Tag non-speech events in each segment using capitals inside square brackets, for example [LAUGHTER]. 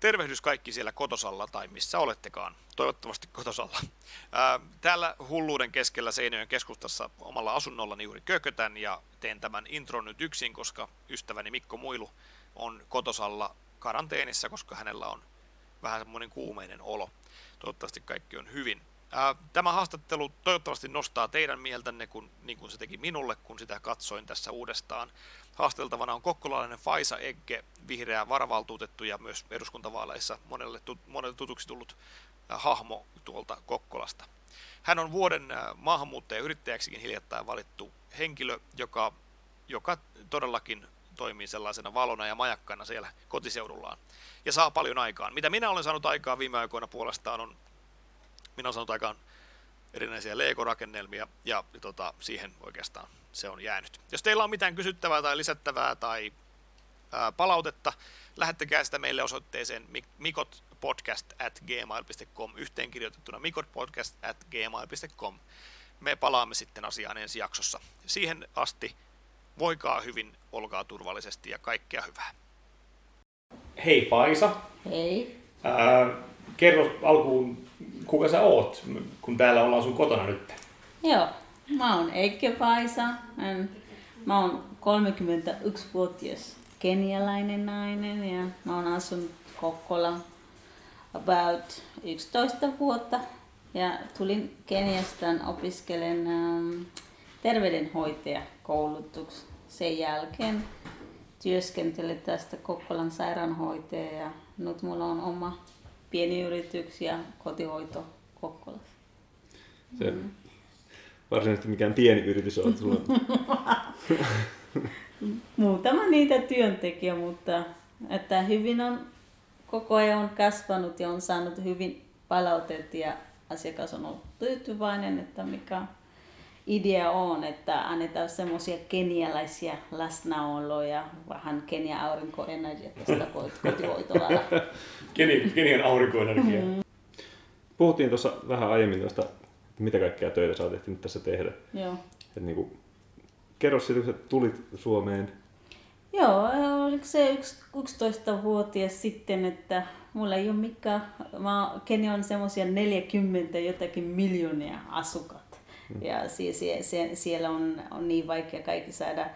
Tervehdys kaikki siellä kotosalla tai missä olettekaan. Toivottavasti kotosalla. täällä hulluuden keskellä Seinäjoen keskustassa omalla asunnollani juuri kökötän ja teen tämän intron nyt yksin, koska ystäväni Mikko Muilu on kotosalla karanteenissa, koska hänellä on vähän semmoinen kuumeinen olo. Toivottavasti kaikki on hyvin. Tämä haastattelu toivottavasti nostaa teidän mieltänne, kun, niin kuin se teki minulle, kun sitä katsoin tässä uudestaan. Haasteltavana on kokkolalainen Faisa Egge, vihreä varavaltuutettu ja myös eduskuntavaaleissa monelle, monelle tutuksi tullut hahmo tuolta Kokkolasta. Hän on vuoden maahanmuuttaja yrittäjäksikin hiljattain valittu henkilö, joka, joka todellakin toimii sellaisena valona ja majakkana siellä kotiseudullaan ja saa paljon aikaan. Mitä minä olen saanut aikaan viime aikoina puolestaan on, minä olen saanut aikaan erinäisiä Lego-rakennelmia ja tota, siihen oikeastaan se on jäänyt. Jos teillä on mitään kysyttävää tai lisättävää tai ää, palautetta, lähettäkää sitä meille osoitteeseen mikotpodcast at gmail.com yhteenkirjoitettuna mikotpodcast at gmail.com. Me palaamme sitten asiaan ensi jaksossa. Siihen asti voikaa hyvin, olkaa turvallisesti ja kaikkea hyvää. Hei Faisa. Hei. Ää, kerro alkuun, kuka sä oot, kun täällä ollaan sun kotona nyt? Joo, mä oon Eike Faisa. Mä oon 31-vuotias kenialainen nainen ja mä oon asunut Kokkola about 11 vuotta ja tulin Keniasta opiskelen ähm, terveydenhoitajakoulutuksen. Sen jälkeen työskentelin tästä Kokkolan sairaanhoitaja ja nyt mulla on oma pieni yritys ja kotihoito Kokkolassa. Se mm. varsinaisesti mikään pieni yritys on sulla. [LAUGHS] Muutama niitä työntekijä, mutta että hyvin on koko ajan on kasvanut ja on saanut hyvin palautetta ja asiakas on ollut tyytyväinen, että mikä idea on, että annetaan semmoisia kenialaisia läsnäoloja, vähän Kenia aurinkoenergia tästä [LAUGHS] kotihoitoalalla. Kenian aurinkoenergia. Mm. Puhuttiin tuossa vähän aiemmin tuosta, että mitä kaikkea töitä sä oot nyt tässä tehdä. Joo. Et niin kuin, kerro siitä, kun tulit Suomeen. Joo, oliko se 11-vuotias sitten, että mulla ei ole mikään, mä, Kenia on semmoisia 40 jotakin miljoonia asukkaita. Ja siis sie, siellä on, on niin vaikea kaikki saada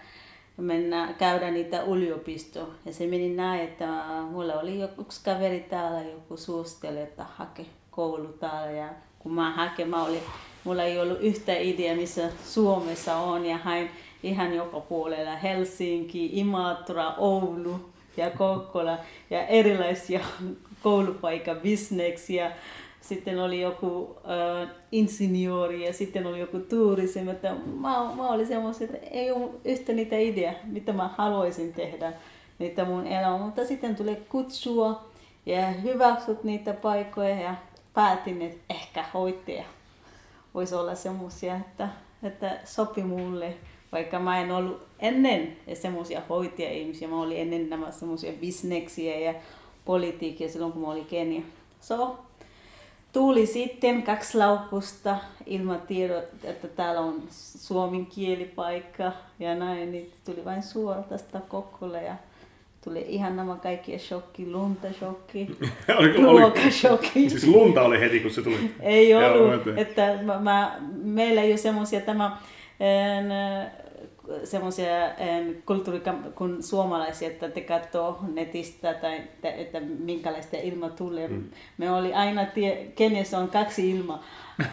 mennä, käydä niitä yliopistoa. Ja se meni näin, että mulla oli yksi kaveri täällä, joku suosteli, että hake koulu täällä. Ja kun mä hakein, mä olin, mulla ei ollut yhtä idea, missä Suomessa on. Ja hain ihan joka puolella Helsinki, Imatra, Oulu ja Kokkola ja erilaisia koulupaikka, bisneksiä sitten oli joku äh, insinööri ja sitten oli joku tuurismi, että mä, mä olin semmoinen, että ei ole yhtä niitä idea, mitä mä haluaisin tehdä niitä mun elämä, mutta sitten tuli kutsua ja hyväksyt niitä paikkoja ja päätin, että ehkä hoitaja voisi olla semmoisia, että, että sopi mulle, vaikka mä en ollut ennen semmoisia hoitaja-ihmisiä, mä olin ennen nämä semmoisia bisneksiä ja politiikkia silloin, kun mä olin Kenia. So, tuli sitten kaksi laukusta ilman tiedot, että täällä on suomen kielipaikka ja näin, niin tuli vain suoraan tästä Kokkola ja tuli ihan nämä kaikki shokki, lunta shokki, [LAUGHS] ruoka shokki. [LAUGHS] Siis lunta oli heti kun se tuli? Ei ollut, että mä, mä, meillä ei ole semmoisia tämä en, semmoisia kulttuuri kuin suomalaisia, että te katsoo netistä tai että, että minkälaista ilma tulee. Mm. Me oli aina, tie, Keniassa on kaksi ilmaa,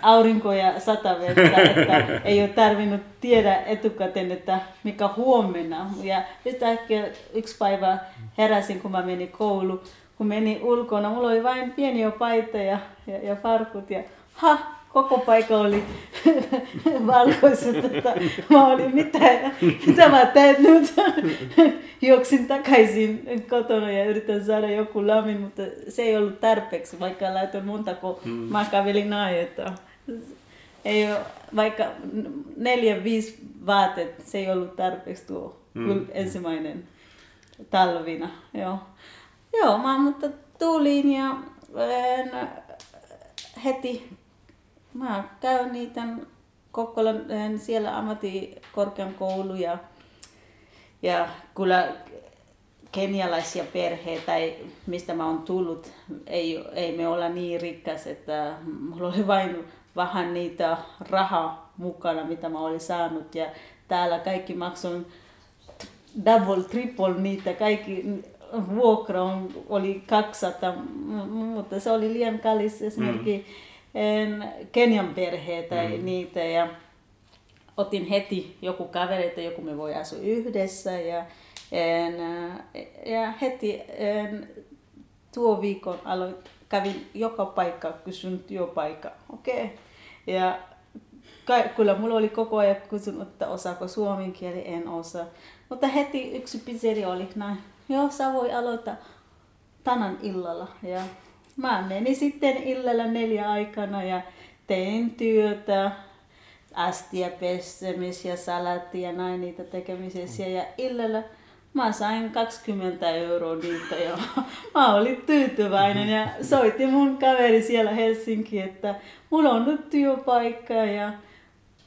aurinko ja satavettä, että ei ole tarvinnut tiedä etukäteen, että mikä huomenna. Ja yhtäkkiä yksi päivä heräsin, kun mä menin koulu, kun menin ulkona, mulla oli vain pieniä paita ja, ja, ja farkut ja ha, koko paikka oli [LAUGHS] valkoiset, että mä olin mitä, mitä mä teen nyt. [LAUGHS] Juoksin takaisin kotona ja yritän saada joku lamin, mutta se ei ollut tarpeeksi, vaikka laitoin monta, kun hmm. mä kävelin että ei ole, vaikka neljä, viisi vaatet, se ei ollut tarpeeksi tuo hmm. ensimmäinen talvina. Joo, Joo mä, mutta tulin ja heti mä käyn niitä Kokkolan siellä ammattikorkean koulu ja, ja kyllä kenialaisia perheitä mistä mä oon tullut, ei, ei me olla niin rikkas, että mulla oli vain vähän niitä rahaa mukana, mitä mä olin saanut. Ja täällä kaikki maksoin double, triple niitä, kaikki vuokra on, oli 200, mutta se oli liian kallis esimerkiksi mm. Kenian perheitä mm. niitä ja otin heti joku kavereita, joku me voi asua yhdessä ja, ja heti tuo viikon aloin, kävin joka paikka, kysyn työpaikka, okei. Okay. Ja kyllä mulla oli koko ajan kysynyt, että osaako suomen kieli, en osaa. Mutta heti yksi pizzeria oli näin, joo sä voi aloittaa tänään illalla. Ja mä menin sitten illalla neljä aikana ja tein työtä, astia pessemis ja salatti ja näin niitä tekemisiä. Ja illalla mä sain 20 euroa niitä ja [LAUGHS] mä olin tyytyväinen ja soitin mun kaveri siellä Helsinki, että mulla on nyt työpaikka ja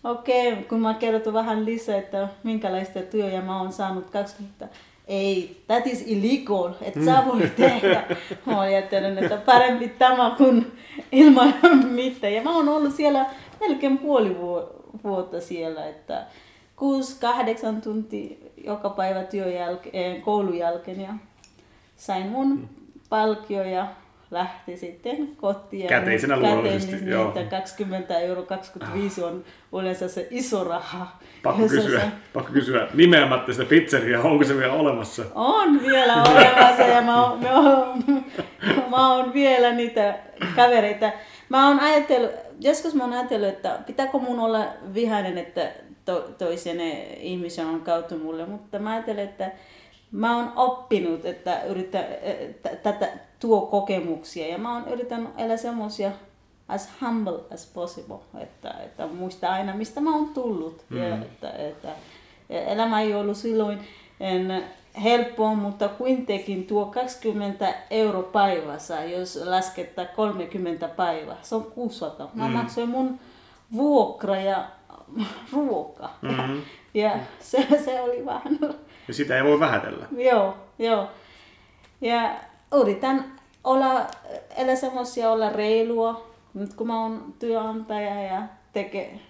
okei, okay, kun mä kerron vähän lisää, että minkälaista työjä mä oon saanut 20 ei, that is illegal, että mm. sä voi tehdä. Mä olin ajatellut, että parempi tämä kuin ilman mitään. Ja mä oon ollut siellä melkein puoli vuotta siellä, että 6-8 tuntia joka päivä työn jälkeen, koulun jälkeen ja sain mun mm. palkio ja lähti sitten kotiin. Käteisenä luonnollisesti, niin, joo. 20 euro, 25 on yleensä se iso raha. Pakko kysyä, se... pakko kysyä nimeämättä sitä pizzeriaa, onko se vielä olemassa? On vielä olemassa ja mä oon, mä oon, mä oon vielä niitä kavereita. Mä oon ajatellut, joskus mä oon ajatellut, että pitääkö mun olla vihainen, että to, toisen ihmisen on kautta mulle, mutta mä ajattelen, että mä oon oppinut, että yritän tätä tuo kokemuksia ja mä oon yrittänyt elää semmoisia as humble as possible, että, että muista aina mistä mä oon tullut. Mm. Ja, että, että, elämä ei ollut silloin en, helppoa, mutta kuitenkin tuo 20 euro päivässä, jos laskettaa 30 päivää, se on 600. Mä mm. maksoin mun vuokra ja [LAUGHS] ruoka. Mm-hmm. Ja se, se oli vähän ja sitä ei voi vähätellä. Joo, joo. Ja yritän olla, elää semmoisia olla reilua, nyt kun mä oon työnantaja ja tekee,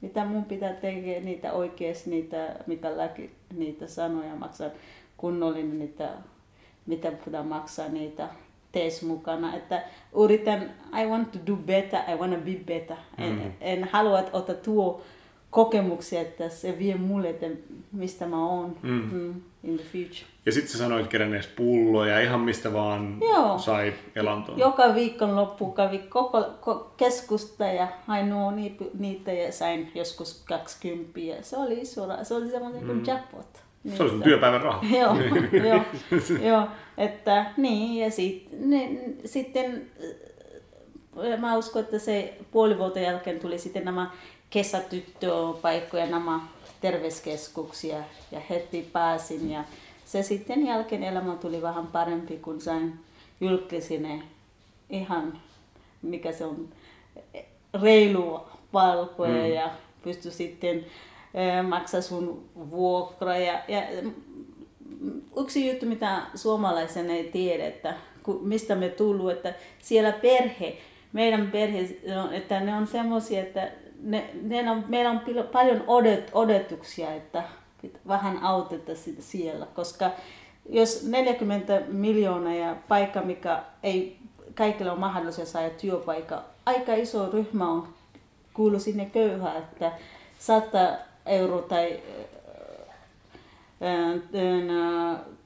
mitä mun pitää tehdä, niitä oikeasti, niitä, mitä läki, niitä sanoja maksaa kunnollinen, niitä, mitä pitää maksaa niitä tees mukana. Että yritän, I want to do better, I want to be better. Mm-hmm. En, en halua ottaa tuo kokemuksia, että se vie mulle, että mistä mä oon mm. Mm, in the future. Ja sitten sä sanoit kerennees pulloja, ihan mistä vaan Joo. sai elantoon. Joka viikon loppu kävi koko ko, keskusta ja ainoa niitä ja sain joskus 20. Se oli iso, se oli semmoinen mm. kuin jackpot. Se oli sun työpäivän raha. [LAUGHS] joo, joo, [LAUGHS] joo, että niin ja sit, ne, sitten mä uskon, että se puoli vuotta jälkeen tuli sitten nämä kesätyttöpaikkoja, nämä terveyskeskuksia ja heti pääsin ja se sitten jälkeen elämä tuli vähän parempi, kun sain julkisine ihan, mikä se on, reilu palkoja mm. ja pysty sitten maksaa sun vuokra. Ja, ja yksi juttu, mitä suomalaisen ei tiedä, että mistä me tullut, että siellä perhe, meidän perhe, että ne on semmoisia, että ne, ne on, meillä on paljon odet, odotuksia, että vähän autetaan siellä, koska jos 40 miljoonaa ja paikka, mikä ei kaikille ole mahdollista saada työpaikka, aika iso ryhmä on kuulu sinne köyhää, että 100 euroa tai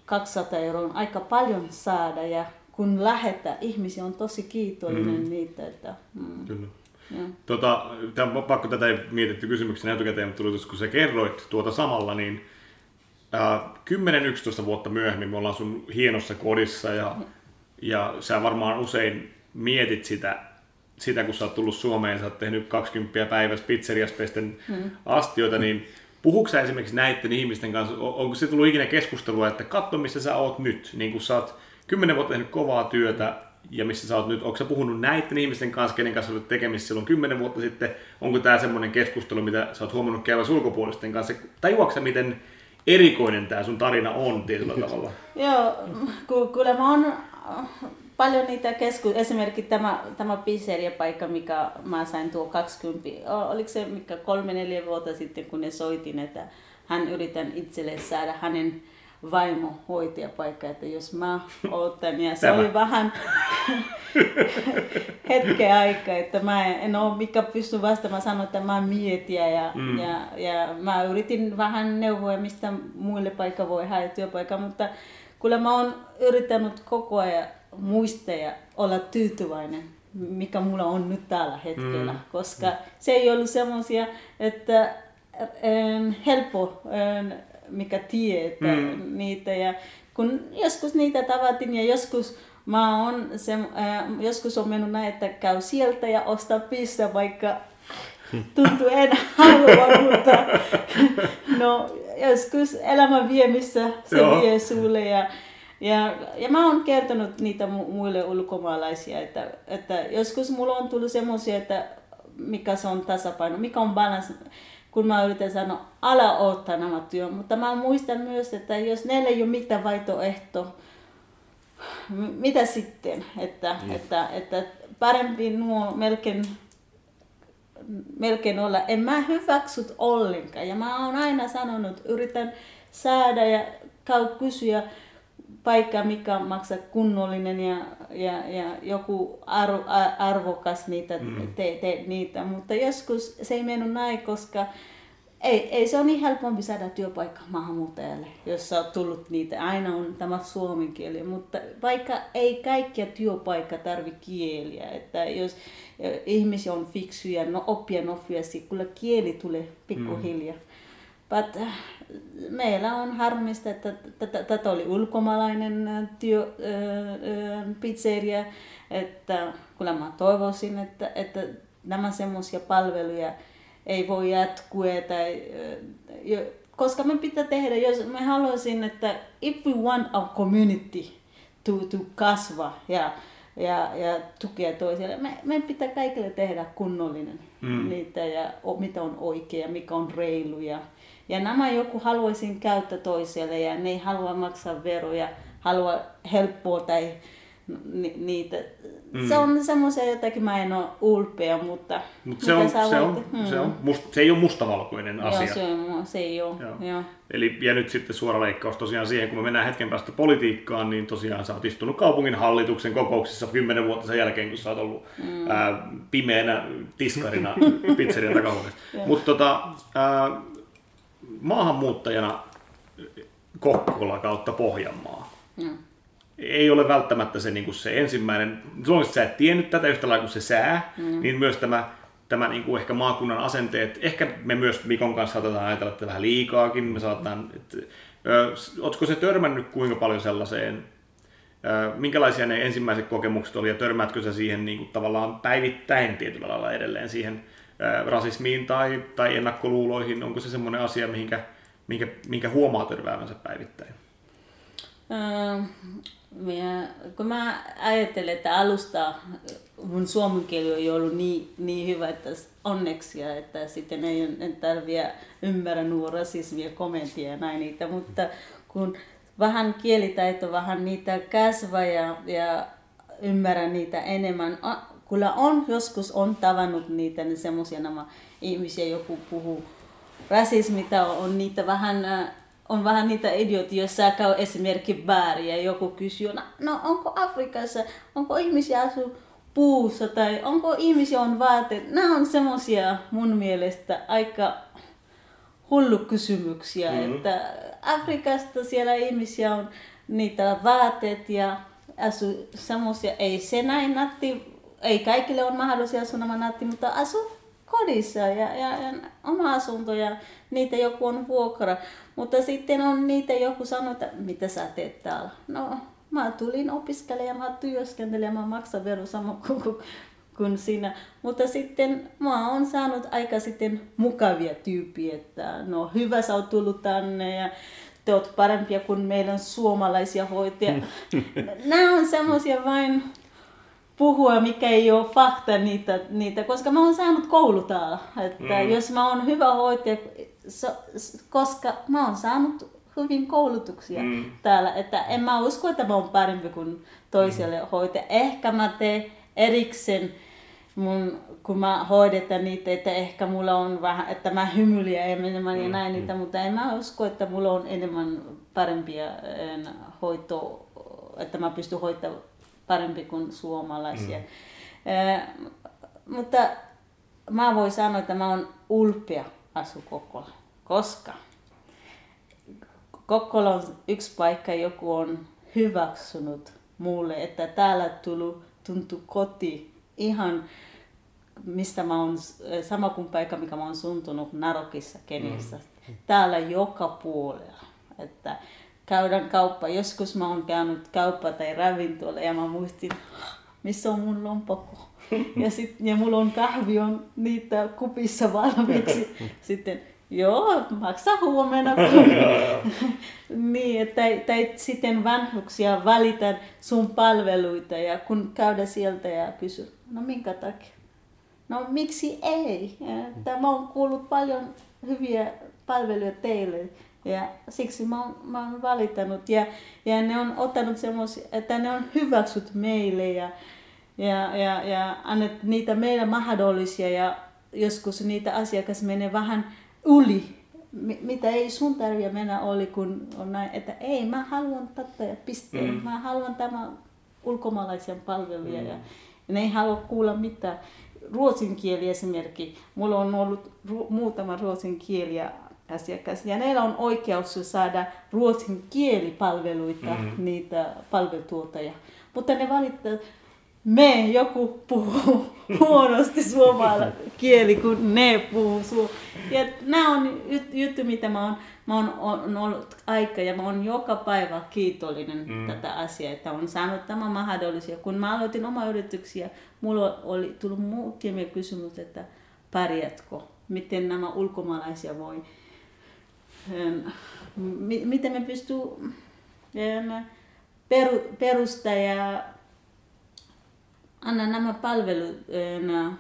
200 euroa on aika paljon saada ja kun lähettää ihmisiä on tosi kiitollinen mm. niitä. Että, mm. Kyllä. Tota, tämä, pakko tätä ei mietitty kysymyksen etukäteen, mutta tuli, kun sä kerroit tuota samalla, niin äh, 10-11 vuotta myöhemmin me ollaan sun hienossa kodissa ja, ja sä varmaan usein mietit sitä, sitä, kun sä oot tullut Suomeen, sä oot tehnyt 20 päivässä pizzeriaspesten hmm. astioita, niin puhuuko sä esimerkiksi näiden ihmisten kanssa, onko se tullut ikinä keskustelua, että katso missä sä oot nyt, niin kun sä oot 10 vuotta tehnyt kovaa työtä, ja missä sä oot nyt, onko sä puhunut näiden ihmisten kanssa, kenen kanssa olet tekemisissä silloin kymmenen vuotta sitten, onko tämä semmoinen keskustelu, mitä sä oot huomannut käyvä ulkopuolisten kanssa, tajuatko sä, miten erikoinen tämä sun tarina on tietyllä tavalla. Joo, ku- kyllä mä oon äh, paljon niitä kesku... Esimerkiksi tämä, tämä pizzeria-paikka, mikä mä sain tuo 20, o- oliko se mikä kolme neljä vuotta sitten, kun ne soitin, että hän yritän itselle saada hänen vaimo hoitajapaikka, että jos mä otan, ja se Tämä. oli vähän [LAUGHS] hetken aikaa, että mä en ole mikä pysty vastaamaan, sanoin, että mä mietin ja, mm. ja, ja, mä yritin vähän neuvoa, mistä muille paikka voi haeta työpaikka, mutta kyllä mä oon yrittänyt koko ajan muistaa ja olla tyytyväinen, mikä mulla on nyt tällä hetkellä, mm. koska se ei ollut semmoisia, että ähm, helppo, ähm, mikä tietää mm. niitä ja kun joskus niitä tavatin ja joskus mä oon se, äh, joskus on mennyt näin, että käy sieltä ja ostaa pizza, vaikka tuntuu en [LAUGHS] halua, mutta [LAUGHS] no, joskus elämä vie, missä se Joo. vie sulle. Ja, ja, ja mä oon kertonut niitä mu- muille ulkomaalaisia, että, että joskus mulla on tullut semmoisia, että mikä se on tasapaino, mikä on balance, kun mä yritän sanoa, ala ottaa nämä työ, mutta mä muistan myös, että jos neillä ei ole mitään vaihtoehtoa, M- mitä sitten? Että, mm. että, että parempi nuo melkein, melkein olla. En mä hyväksyt ollenkaan. Ja mä oon aina sanonut, yritän saada ja käy kysyä paikka, mikä maksaa kunnollinen ja, ja, ja joku arvo, arvokas niitä, mm. te, te, niitä. Mutta joskus se ei mennyt näin, koska ei, ei se on niin helpompi saada työpaikka maahanmuuttajalle, jos sä oot tullut niitä. Aina on tämä suomen kieli, mutta vaikka ei kaikkia työpaikka tarvi kieliä, että jos eh, ihmisiä on fiksuja, no oppia nopeasti, kyllä kieli tulee pikkuhiljaa. Mm. But, äh, meillä on harmista, että tätä- oli ulkomaalainen äh, työ, äh, pizzeria, että kyllä mä toivoisin, että, että nämä semmoisia palveluja ei voi jatkua, tai, äh, koska me pitää tehdä, jos me haluaisin, että if we want our community to, to kasva ja, ja, ja tukea toisille, me, meidän pitää kaikille tehdä kunnollinen mm. niitä ja o, mitä on oikea, mikä on reilu ja, ja nämä joku haluaisin käyttää toiselle ja ne ei halua maksaa veroja, halua helppoa tai ni, niitä. Mm. Se on semmoisia jotakin, mä en ole ulpea, mutta Mutta se, on, se, voit- on, se, on must, se ei ole mustavalkoinen asia. Joo, se, on, se ei ole. Joo. Joo. Eli, ja nyt sitten suora leikkaus tosiaan siihen, kun me mennään hetken päästä politiikkaan, niin tosiaan sä oot istunut kaupungin hallituksen kokouksissa kymmenen vuotta sen jälkeen, kun sä oot ollut mm. ää, pimeänä tiskarina [LAUGHS] pizzerian takahuoneessa. Mutta tota, ää, maahanmuuttajana Kokkola kautta Pohjanmaa. Joo. Ei ole välttämättä se, niin kuin se ensimmäinen, silloin sä et tiennyt tätä yhtä lailla kuin se sää, mm. niin myös tämä, tämä niin kuin ehkä maakunnan asenteet, ehkä me myös Mikon kanssa saatetaan ajatella, että vähän liikaakin, me saatetaan, että, ö, ootko se törmännyt kuinka paljon sellaiseen, ö, minkälaisia ne ensimmäiset kokemukset oli ja törmäätkö sä siihen niin kuin tavallaan päivittäin tietyllä lailla edelleen siihen rasismiin tai, tai ennakkoluuloihin, onko se semmoinen asia, mihinkä, minkä, minkä huomaa törmäävänsä päivittäin? Öö, minä, kun mä ajattelen, että alusta mun suomen kieli ei ollut niin, niin hyvä, että onneksi, että sitten ei, tarvitse ymmärrä nuo rasismia, kommenttia ja näin niitä, mutta kun vähän kielitaito, vähän niitä kasvaa ja, ja ymmärrän niitä enemmän. Kyllä on, joskus on tavannut niitä, niin semmoisia nämä ihmisiä, joku puhuu rasismita, on niitä vähän äh, on vähän niitä idiotia, jos sä käy esimerkiksi bääriä ja joku kysyy, no, no onko Afrikassa, onko ihmisiä asu puussa tai onko ihmisiä on vaatteet. Nämä on semmoisia mun mielestä aika hullu kysymyksiä, mm-hmm. että Afrikasta siellä ihmisiä on niitä vaatteet ja asu semmoisia, ei se näin natti, ei kaikille on mahdollisia asua nämä natti, mutta asu kodissa ja, ja, ja oma asunto ja niitä joku on vuokra. Mutta sitten on niitä joku sanoo, että mitä sä teet täällä? No, mä tulin opiskelemaan, mä työskentelen, mä maksan vero sama kuin, kuin sinä. Mutta sitten mä oon saanut aika sitten mukavia tyyppiä, että no hyvä sä oot tullut tänne ja te oot parempia kuin meidän suomalaisia hoitajia. Nämä on semmoisia vain puhua, mikä ei ole fakta niitä, niitä koska mä oon saanut koulu täällä. Että mm. jos mä oon hyvä hoitaja, so, koska mä oon saanut hyvin koulutuksia mm. täällä, että en mä usko, että mä oon parempi kuin toiselle mm. hoitaja. Ehkä mä teen erikseen mun, kun mä hoidetaan niitä, että ehkä mulla on vähän, että mä hymyilen enemmän mm. ja näin niitä, mutta en mä usko, että mulla on enemmän parempia hoito, että mä pystyn hoitamaan parempi kuin suomalaisia. Mm. Eh, mutta mä voin sanoa, että mä oon ulpea asu Kokkola, koska Kokkola on yksi paikka, joku on hyväksynyt mulle, että täällä tuli, tuntuu koti ihan mistä mä oon, sama kuin paikka, mikä mä oon suntunut Narokissa, Keniassa. Mm. Täällä joka puolella. Että käydään kauppa. Joskus mä oon käynyt kauppa tai ravintola ja mä muistin, missä on mun lompakko. [LAUGHS] Ja, sit, ja mulla on kahvi on niitä kupissa valmiiksi. [LAUGHS] Sitten joo, maksa huomenna. [LAUGHS] niin, että tai, tai sitten vanhuksia valitaan sun palveluita ja kun käydä sieltä ja kysy, no minkä takia? No miksi ei? Tämä on kuullut paljon hyviä palveluja teille ja siksi mä oon, mä oon valittanut ja, ja ne on ottanut semmoisia, että ne on hyväksyt meille ja, ja, ja, ja annet niitä meille mahdollisia ja joskus niitä asiakas menee vähän yli, mitä ei sun tarvitse mennä oli, kun on näin, että ei, mä haluan tätä ja pisteen, mm. mä haluan tämä ulkomaalaisia palveluja mm. ja, ja ne ei halua kuulla mitään. Ruotsin kieli esimerkki, mulla on ollut ru- muutama ruotsin kieliä asiakas. Ja neillä on oikeus saada ruotsin kielipalveluita, mm. niitä palvelutuottajia. Mutta ne valittaa, me joku puhuu [LAUGHS] huonosti suomalainen kieli, kun ne puhuu su- Ja nämä on juttu, mitä mä oon, mä oon, on ollut aika ja mä oon joka päivä kiitollinen mm. tätä asiaa, että on saanut tämä mahdollisia. Kun mä aloitin oma yrityksiä, mulla oli tullut muutamia kysymyksiä, että pärjätkö, miten nämä ulkomaalaisia voi miten me pystyy perustaa ja anna nämä palvelu,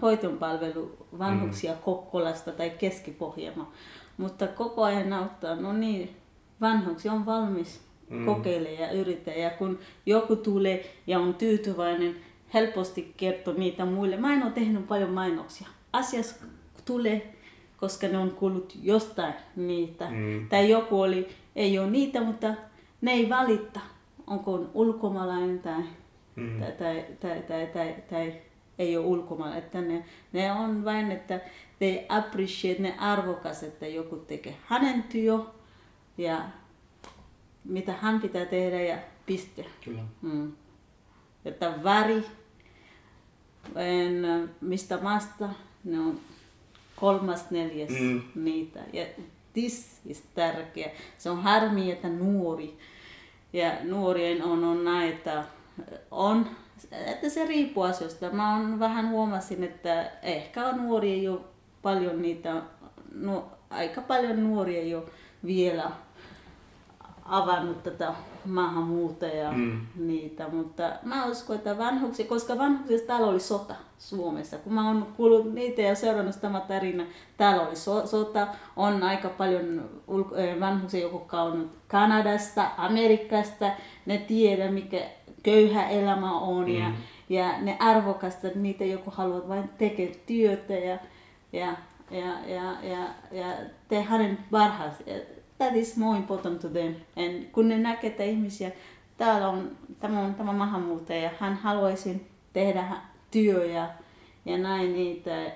hoiton palvelu vanhuksia mm. Kokkolasta tai keski Mutta koko ajan auttaa, no niin, vanhuksia on valmis mm. kokeilemaan ja yrittää. Ja kun joku tulee ja on tyytyväinen, helposti kertoo niitä muille. Mä en ole tehnyt paljon mainoksia. Asias tulee koska ne on kuullut jostain niitä. Mm. Tai joku oli, ei ole niitä, mutta ne ei valitta, onko on ulkomaalainen tai, mm. tai, tai, tai, tai, tai, tai ei ole ulkomaalainen. Että ne, ne on vain, että they appreciate, ne arvokas, että joku tekee hänen työ ja mitä hän pitää tehdä ja piste. Kyllä. Mm. Että väri, en, mistä maasta, ne on kolmas, neljäs mm. niitä. Ja this is tärkeä. Se on harmi, että nuori ja nuorien on, on näin, että on, että se riippuu asioista. Mä on vähän huomasin, että ehkä nuori ei ole paljon niitä, no, aika paljon nuoria ole vielä avannut tätä maahanmuuttajia mm. niitä, mutta mä uskon, että vanhuksia, koska vanhuksissa täällä oli sota Suomessa, kun mä oon kuullut niitä ja seurannut tämä tarina, täällä oli so- sota, on aika paljon ulko- vanhuksia, joku kaunut Kanadasta, Amerikasta, ne tiedä mikä köyhä elämä on mm. ja, ja ne arvokasta, että niitä joku haluaa vain tekee työtä ja, ja, ja, ja, ja, ja te hänen parhaansa that is more important to them. And kun ne näkee, että ihmisiä, täällä on, tämä on tämä maahanmuuttaja ja hän haluaisi tehdä työ ja, ja näin niitä,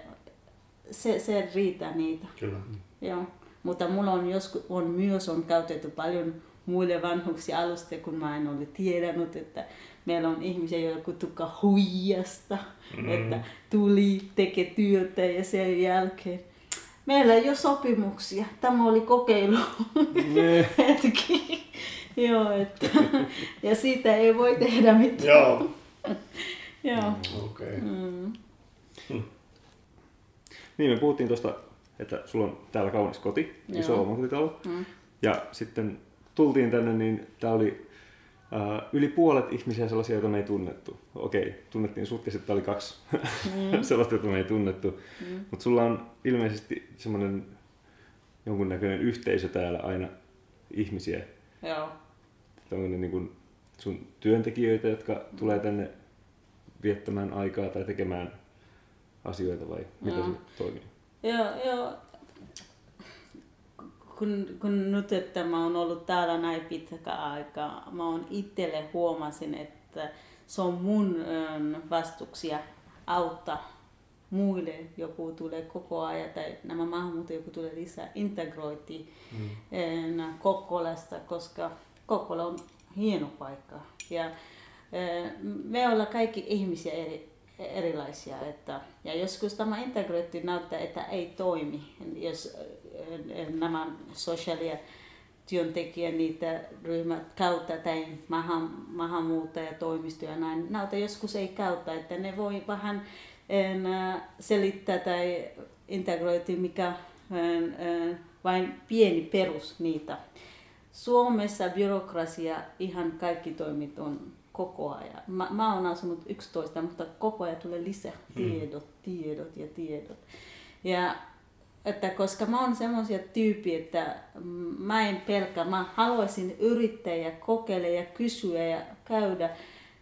se, se riittää niitä. Kyllä. Joo. Mutta mulla on, joskus, on myös on käytetty paljon muille vanhuksi alusta, kun mä en ole tiedänyt, että meillä on ihmisiä, jotka tukka huijasta, mm. että tuli, tekee työtä ja sen jälkeen Meillä ei ole sopimuksia. Tämä oli kokeilu [LAUGHS] hetki. Joo, että, ja siitä ei voi tehdä mitään. Joo. [LAUGHS] Joo. Mm, okay. mm. Hmm. Niin, me puhuttiin tuosta, että sulla on täällä kaunis koti, Joo. iso omakotitalo. Mm. Ja sitten tultiin tänne, niin tää oli Uh, yli puolet ihmisiä sellaisia, joita me ei tunnettu. Okei, tunnettiin sut ja sitten oli kaksi mm. [LAUGHS] sellaista, joita me ei tunnettu. Mm. Mutta sulla on ilmeisesti semmoinen jonkunnäköinen yhteisö täällä aina ihmisiä. Joo. Ne niin kuin sun työntekijöitä, jotka tulee tänne viettämään aikaa tai tekemään asioita vai mitä Joo. se toimii? Joo, joo. Kun, kun nyt, että mä oon ollut täällä näin pitkä aikaa, mä oon itselle huomasin, että se on mun ähm, vastuksia auttaa muille, joku tulee koko ajan, tai nämä maahanmuuttajat, joku tulee lisää, integroitiin mm. Kokkolasta, koska Kokkola on hieno paikka. Ja äh, me ollaan kaikki ihmisiä eri, erilaisia. Että, ja joskus tämä integroitti näyttää, että ei toimi, jos äh, nämä sosiaalia työntekijät, niitä ryhmät käyttää tai maahan, maahanmuuttajatoimistoja näin, näyttää joskus ei käytä, että ne voi vähän en, äh, selittää tai integroiti, mikä äh, äh, vain pieni perus niitä. Suomessa byrokrasia, ihan kaikki toimit on koko ajan. Mä, mä oon asunut 11, mutta koko ajan tulee lisää tiedot, tiedot ja tiedot. Ja että koska mä oon semmoisia tyyppiä, että mä en pelkää, mä haluaisin yrittää ja kokeilla ja kysyä ja käydä.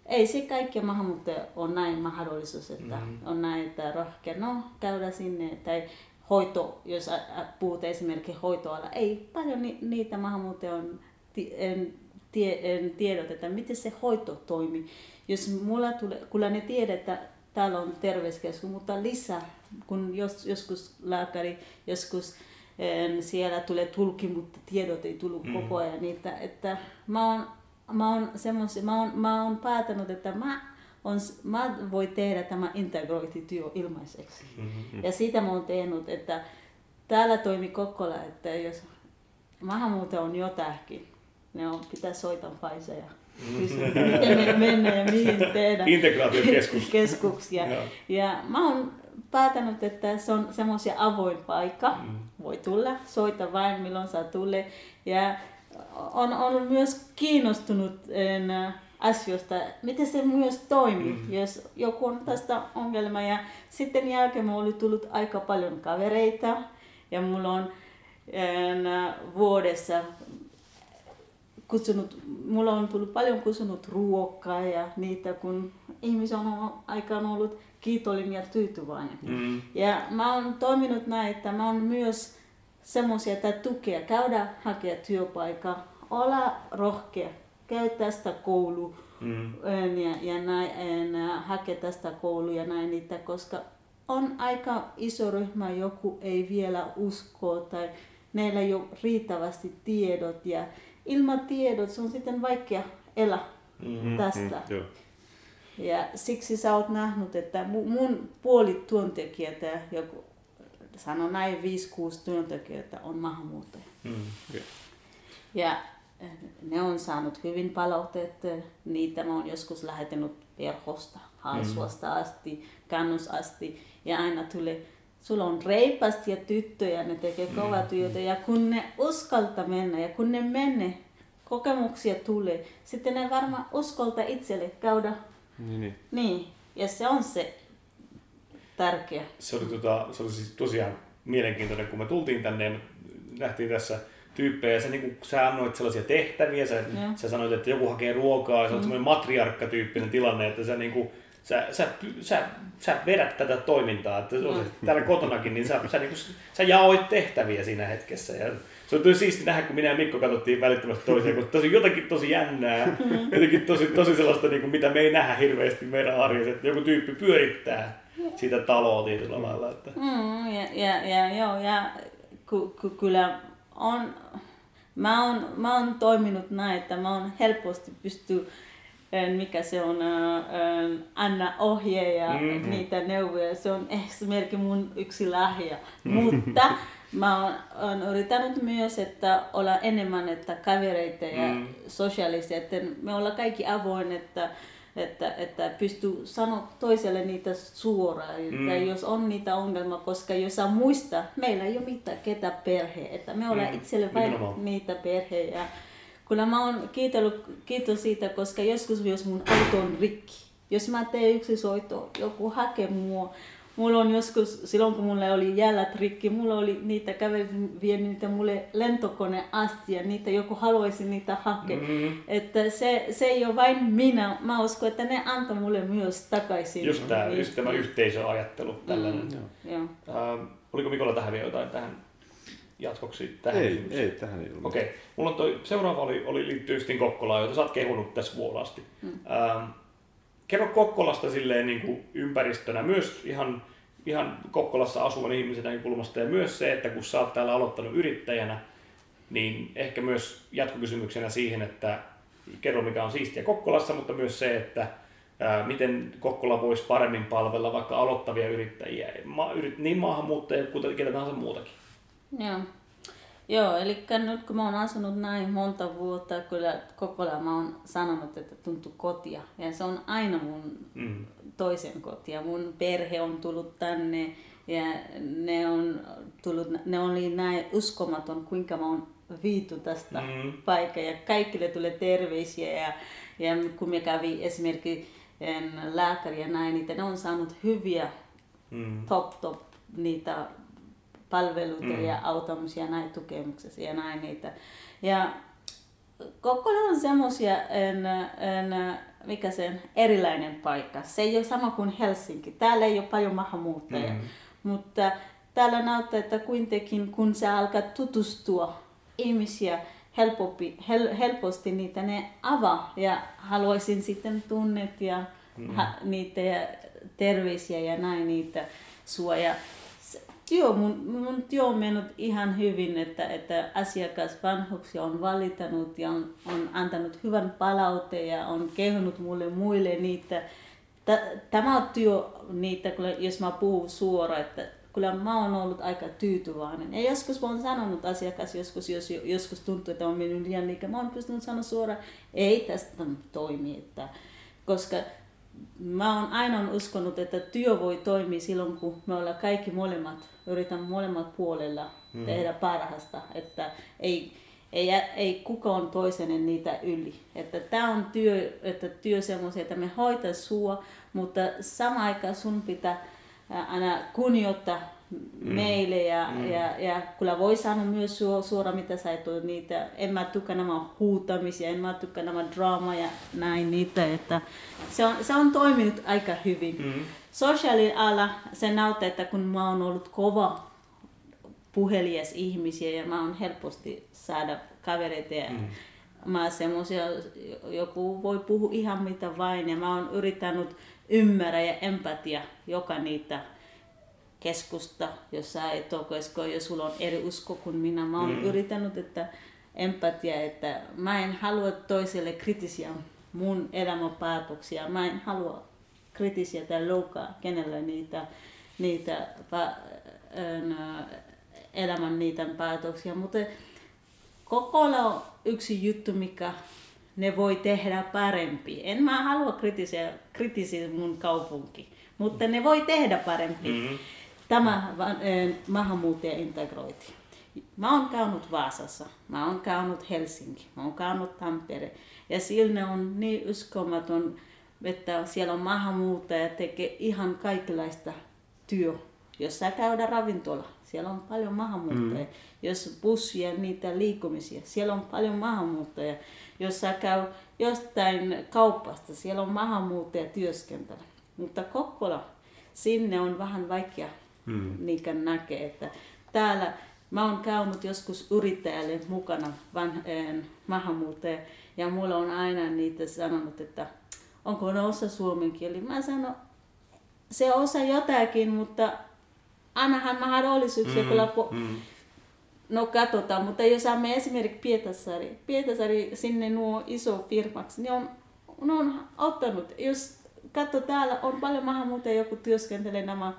Ei se kaikki maahanmuuttaja on näin mahdollisuus, että mm-hmm. on näin, että rohkea, no käydä sinne tai hoito, jos ä- ä- puhut esimerkiksi hoitoala, ei paljon ni- niitä maahanmuuttajia on en, tie, tiedot, että miten se hoito toimii. Jos mulla tulee, kyllä ne tiedät, että täällä on terveyskeskus, mutta lisää, kun jos, joskus lääkäri, joskus siellä tulee tulki, mutta tiedot ei tullut mm. koko ajan niitä, että mä oon, mä oon, semmosia, mä oon, mä oon päätänyt, että mä, on, mä voi tehdä tämä integrointityö ilmaiseksi. Mm-hmm. Ja siitä mä oon tehnyt, että täällä toimi Kokkola, että jos maahanmuutto on jotakin, ne on, pitää soittaa Faisa ja kysyä, miten me mennään ja mihin tehdään. Integraatiokeskus. Keskuksia. Joo. Ja mä oon päätänyt, että se on semmoisia avoin paikka. Mm. Voi tulla, soita vain milloin saa tulla. Ja on, on myös kiinnostunut en, asioista, miten se myös toimii, mm. jos joku on tästä ongelma. Ja sitten jälkeen mulla oli tullut aika paljon kavereita ja mulla on en, vuodessa kutsunut, mulla on tullut paljon kutsunut ruokaa ja niitä, kun ihmisiä on aikaan ollut kiitollinen ja tyytyväinen. Mm. Ja mä oon toiminut näin, että mä oon myös semmoisia, että tukea, käydä hakea työpaikkaa, olla rohkea, käy tästä koulu Mm. ja, ja näin, en, ä, hakea tästä koulu ja näin niitä, koska on aika iso ryhmä, joku ei vielä usko tai meillä ei ole riittävästi tiedot ja ilman tiedot se on sitten vaikea elää Mm. tästä. Mm, joo. Ja siksi sä oot nähnyt, että mu- mun puoli työntekijät, joku sano näin 5-6 työntekijöitä on maahanmuuttajia. Mm. Okei. Ja eh, ne on saanut hyvin palautetta. Niitä mä oon joskus lähettänyt verkosta, Halsuasta asti, Kannus asti. Ja aina tulee, sulla on reipasti ja tyttöjä, ne tekee kovaa työtä. Ja kun ne uskalta mennä ja kun ne menee, kokemuksia tulee, sitten ne varmaan uskalta itselle käydä Niin, niin. niin. Ja se on se tärkeä. se oli, tota, se oli siis tosiaan mielenkiintoinen, kun me tultiin tänne ja me nähtiin tässä tyyppejä ja sä, niin sä annoit sellaisia tehtäviä, sä, sä sanoit, että joku hakee ruokaa, se on semmoinen matriarkkatyyppinen tilanne, että sä, niin kuin, sä, sä, sä, sä vedät tätä toimintaa, että on se, täällä kotonakin, niin sä, sä, niin kuin, sä jaoit tehtäviä siinä hetkessä ja se oli tosi siisti nähdä, kun minä ja Mikko katsottiin välittömästi toisiaan, kun tosi jotakin tosi jännää, jotenkin tosi, tosi sellaista, niin kuin, mitä me ei nähdä hirveästi meidän arjessa, että joku tyyppi pyörittää sitä taloa tietyllä lailla. Että. Mm, ja, ja, ja, joo, ja ky, ky, kyllä on, mä oon, mä oon toiminut näin, että mä oon helposti pysty eh, mikä se on, anna ohje ja Mhm. mm-hmm. niitä neuvoja. Se on esimerkiksi mun yksi lahja. Mutta mä oon, oon yrittänyt myös, että olla enemmän että kavereita ja Mm. sosiaalisia, että me ollaan kaikki avoin, että että, että pystyy sanoa toiselle niitä suoraan, mm. tai jos on niitä ongelmia, koska jos sä muista, meillä ei ole mitään ketä perhe, että me ollaan Mm, itselle vain niitä perhe. Kyllä mä oon kiitellyt, kiitos siitä, koska joskus jos mun auto on rikki, jos mä teen yksi soitto, joku hakee mua, mulla on joskus, silloin kun mulla oli jäljät rikki, mulla oli niitä, kävelin vien niitä mulle lentokone asti ja niitä joku haluaisi niitä hakea. Mm-hmm. Että se, se ei ole vain minä, mä uskon, että ne antaa mulle myös takaisin. Just, tämä, just tämä yhteisöajattelu, tällainen. Mm, joo. Uh, oliko Mikolla tähän vielä jotain tähän jatkoksi tähän ei, ei, tähän ei ollut. Okei, okay. mulla on toi, seuraava oli, oli liittyy Justin Kokkolaan, jota sä oot kehunut tässä vuolasti. Mm. Uh, kerro Kokkolasta silleen niin kuin ympäristönä, myös ihan, ihan Kokkolassa asuvan ihmisen näkökulmasta ja myös se, että kun sä oot täällä aloittanut yrittäjänä, niin ehkä myös jatkokysymyksenä siihen, että kerro mikä on siistiä Kokkolassa, mutta myös se, että ää, miten Kokkola voisi paremmin palvella vaikka aloittavia yrittäjiä, ma, yrit, niin maahanmuuttajia kuin ketä tahansa muutakin. Joo. Joo, eli nyt kun mä oon asunut näin monta vuotta, kyllä koko ajan mä oon sanonut, että tuntuu kotia. Ja se on aina mun mm. toisen kotia. Mun perhe on tullut tänne ja ne on tullut, ne oli näin uskomaton, kuinka mä oon viitu tästä mm. paikkaa. Ja kaikille tulee terveisiä ja, ja kun me kävi esimerkiksi lääkäri ja näin, niin ne on saanut hyviä mm. top top niitä palveluita mm. ja autamisia näin tukemuksessa ja näin niitä. Ja Kokkola on semmoisia, en, en, mikä se on, erilainen paikka. Se ei ole sama kuin Helsinki. Täällä ei ole paljon maahanmuuttajia, mm. mutta täällä näyttää, että kuitenkin kun se alkaa tutustua ihmisiä helpompi, hel, helposti, niitä ne avaa ja haluaisin sitten tunnet ja mm. ha, niitä ja terveisiä ja näin niitä suojaa työ, mun, mun työ on mennyt ihan hyvin, että, että asiakas vanhuksia on valittanut ja on, on antanut hyvän palautteen ja on kehunut mulle muille niitä. Tämä työ niitä, jos mä puhun suoraan, että kyllä mä oon ollut aika tyytyväinen. Ja joskus mä oon sanonut asiakas, joskus, jos, joskus tuntuu, että on mennyt liian liikaa, mä oon pystynyt sanoa suoraan, ei tästä toimi, että, koska mä oon aina uskonut, että työ voi toimia silloin, kun me ollaan kaikki molemmat, yritän molemmat puolella mm. tehdä parhaasta, että ei, ei, ei kukaan toisen niitä yli. Että tämä on työ, että työ semmoisia, että me hoitaa sua, mutta sama aikaan sun pitää aina kunnioittaa mm. meille ja, mm. ja, ja kyllä voi sanoa myös su, suoraan, mitä sä et ole niitä. En mä tykkää nämä huutamisia, en mä tykkää nämä draama ja näin niitä. Että se, on, se on toiminut aika hyvin. Mm. Sosiaaliala, se näyttää, että kun mä oon ollut kova puhelias ihmisiä ja mä oon helposti saada kavereita ja mm. mä semmosia, joku voi puhua ihan mitä vain ja mä oon yrittänyt ymmärrä ja empatia joka niitä keskusta, jos sä et ole, koska jos sulla on eri usko kuin minä. Mä oon mm. yrittänyt, että empatia, että mä en halua toiselle kritisiä mun elämänpäätöksiä. Mä en halua kritisiä tai loukkaa kenelle niitä, niitä elämän niitä päätöksiä. Mutta koko on yksi juttu, mikä ne voi tehdä parempi. En mä halua kritisiä mun kaupunki, mutta ne voi tehdä parempi. Mm-hmm. Tämä eh, maahanmuuttaja integroiti. Mä oon käynyt Vaasassa, mä oon käynyt Helsinki, mä oon käynyt Tampere. Ja sillä on niin uskomaton, että siellä on maahanmuuttaja tekee ihan kaikenlaista työ. Jos sä käydä ravintola, siellä on paljon maahanmuuttajia. Mm. Jos bussia niitä liikkumisia, siellä on paljon maahanmuuttajia. Jos sä käy jostain kaupasta, siellä on maahanmuuttaja työskentely. Mutta Kokkola, sinne on vähän vaikea mm. niitä näkee. Että täällä mä oon käynyt joskus yrittäjälle mukana vanheen maahanmuuttaja ja mulla on aina niitä sanonut, että onko ne osa suomen kieli. Mä sanon, se osa jotakin, mutta annahan mahdollisuuksia mm, kyllä po- mm. No katsotaan, mutta jos saamme esimerkiksi Pietasari, Pietasari sinne nuo iso firmaksi, niin on, ne on ottanut, jos katso täällä on paljon maahanmuuttajia, joku työskentelee nämä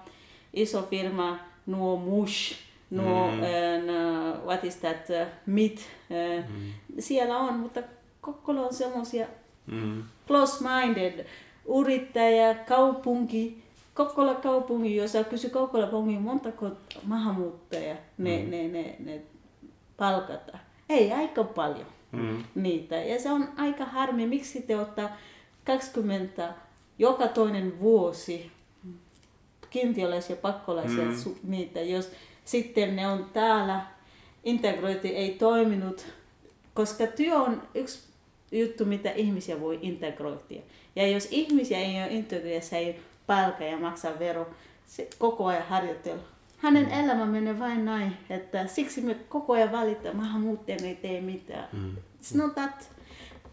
iso firma, nuo Mush, nuo, mm. uh, what is that, uh, Meat, uh, mm. siellä on, mutta Kokkola on semmoisia mm. close-minded, yrittäjä, kaupunki, Kokkola kaupunki, jos kysy Kokkola kaupungin montako maahanmuuttajia ne, mm. ne, ne, ne palkata. Ei aika paljon mm. niitä. Ja se on aika harmi, miksi te ottaa 20 joka toinen vuosi kiintiöläisiä pakkolaisia, mm. niitä, jos sitten ne on täällä, integrointi ei toiminut, koska työ on yksi juttu, mitä ihmisiä voi integroitia. Ja jos ihmisiä ei ole integroitia, ei palka ja maksaa vero, se koko ajan harjoitella. Hänen mm. elämä menee vain näin, että siksi me koko ajan valitaan, maahanmuuttajien ei tee mitään. Mm. It's not that.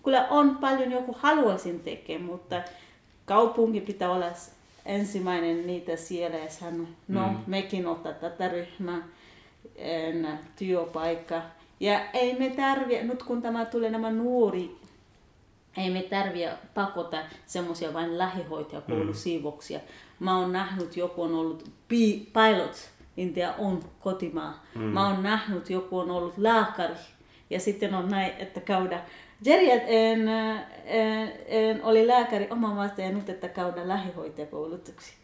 Kyllä on paljon joku haluaisin tekemään, mutta kaupunki pitää olla ensimmäinen niitä siellä ja sanoa, no mm. mekin ottaa tätä ryhmää, työpaikka. Ja ei me tarvitse, nyt kun tämä tulee nämä nuori, ei me tarvitse pakota semmoisia vain lähihoitajakoulusiivoksia. Mm. Mä oon nähnyt, joku on ollut pilot, Intia on kotimaa. Mm. Mä oon nähnyt, joku on ollut lääkäri. Ja sitten on näin, että käydä Jerry en, en, en, oli lääkäri oma maasta ja nyt, että käydä lähihoitajakoulutuksia.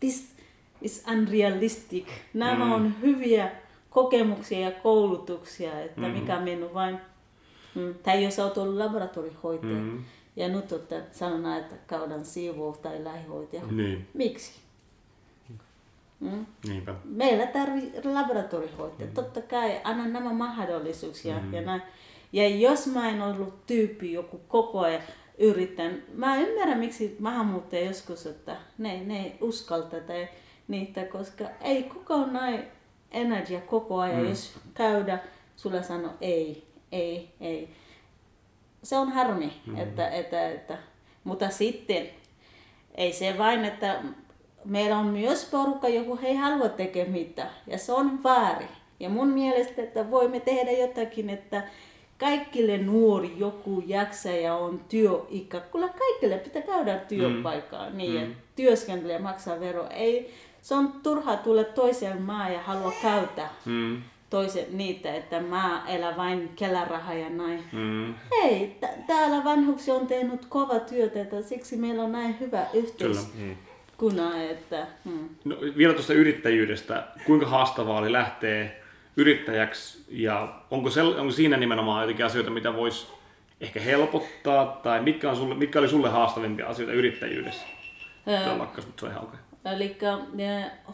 This is unrealistic. Nämä mm. on hyviä kokemuksia ja koulutuksia, että mm. mikä on mennyt vain, mm, tai jos olet ollut laboratorihoitaja, mm. ja nyt että sanotaan, että käydään siivous tai lähihoitaja. Niin. Miksi? Mm. Niinpä. Meillä tarvii laboratorihoitaja. Mm. Totta kai anna nämä mahdollisuuksia mm. ja näin. Ja jos mä en ollut tyyppi joku koko ajan yritän, mä ymmärrän miksi maahanmuuttaja joskus, että ne, ne ei uskalta tai niitä, koska ei kukaan näin energia koko ajan, mm. jos käydä, sulla sano ei, ei, ei. Se on harmi, mm. että, että, että, mutta sitten ei se vain, että meillä on myös porukka, joku ei halua tekemään mitään, ja se on väärin. Ja mun mielestä, että voimme tehdä jotakin, että kaikille nuori joku jaksaja on työikä. Kyllä kaikille pitää käydä työpaikkaa mm. niin, mm. työskentelyä maksaa vero. Ei, se on turha tulla toiseen maan ja halua käyttää mm. toisen niitä, että mä elän vain kelaraha ja näin. Mm. Ei, t- täällä vanhuksi on tehnyt kova työtä, että siksi meillä on näin hyvä yhteys. Kyllä. Mm. Kuna, että, hmm. no, vielä tuosta yrittäjyydestä, kuinka haastavaa oli lähteä yrittäjäksi ja onko, se, onko siinä nimenomaan jotenkin asioita, mitä voisi ehkä helpottaa tai mitkä, on sulle, mitkä oli sulle haastavimpia asioita yrittäjyydessä? Öö, lakkas, mutta se on ihan okay. Eli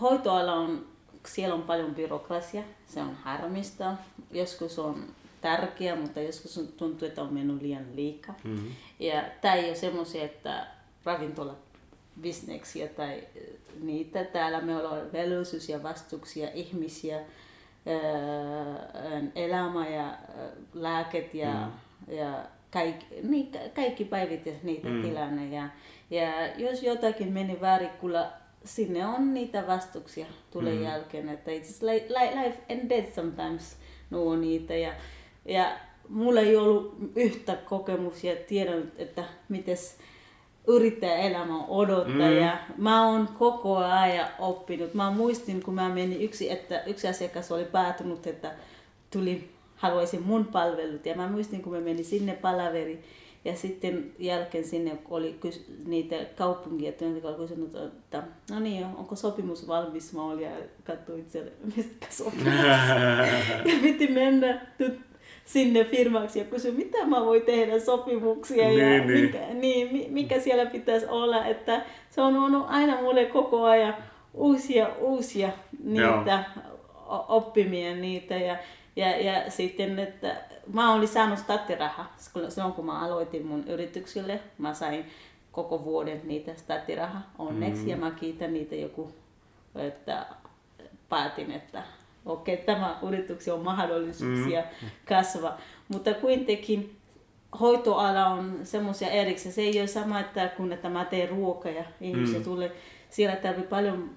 hoitoala on, siellä on paljon byrokrasia, se on harmista, joskus on tärkeä, mutta joskus tuntuu, että on mennyt liian liikaa. Mm-hmm. Ja tämä ei ole semmoisia, että ravintola bisneksiä tai niitä. Täällä me ollaan velvollisuus ja vastuuksia ihmisiä, elämä ja lääket ja, mm. ja kaikki, niin, kaikki päivitys niitä mm. tilanne. Ja, ja jos jotakin meni väärin, kyllä sinne on niitä vastuksia tulee mm. jälkeen, että it's like, life and death sometimes nuo niitä. Ja, ja mulla ei ollut yhtä kokemuksia, tiedän, että mites yrittäjäelämä odottaa mm. mä oon koko ajan oppinut. Mä muistin, kun mä menin yksi, että yksi asiakas oli päätynyt, että tuli, haluaisin mun palvelut ja mä muistin, kun mä menin sinne palaveri ja sitten jälkeen sinne oli kys, niitä kaupunkia, työntekijöitä oli kysynyt, että no niin, onko sopimus valmis? Mä olin ja katsoin itse, [LAUGHS] mistä sopimus. [LAUGHS] ja piti mennä sinne firmaksi ja kysyi, mitä mä voin tehdä sopimuksia niin, ja niin. Mikä, niin, mikä siellä pitäisi olla. Että se on ollut aina mulle koko ajan uusia, uusia niitä Joo. oppimia niitä. Ja, ja, ja sitten, että mä olin saanut starttirahaa silloin, kun mä aloitin mun yrityksille. Mä sain koko vuoden niitä starttirahaa onneksi mm. ja mä kiitän niitä joku, että päätin, että okei, okay, tämä yrityksen on mahdollisuuksia mm. kasvaa. Mutta kuitenkin hoitoala on semmoisia erikseen. Se ei ole sama, että kun että mä teen ruokaa ja ihmiset mm. tulee. Siellä tarvii paljon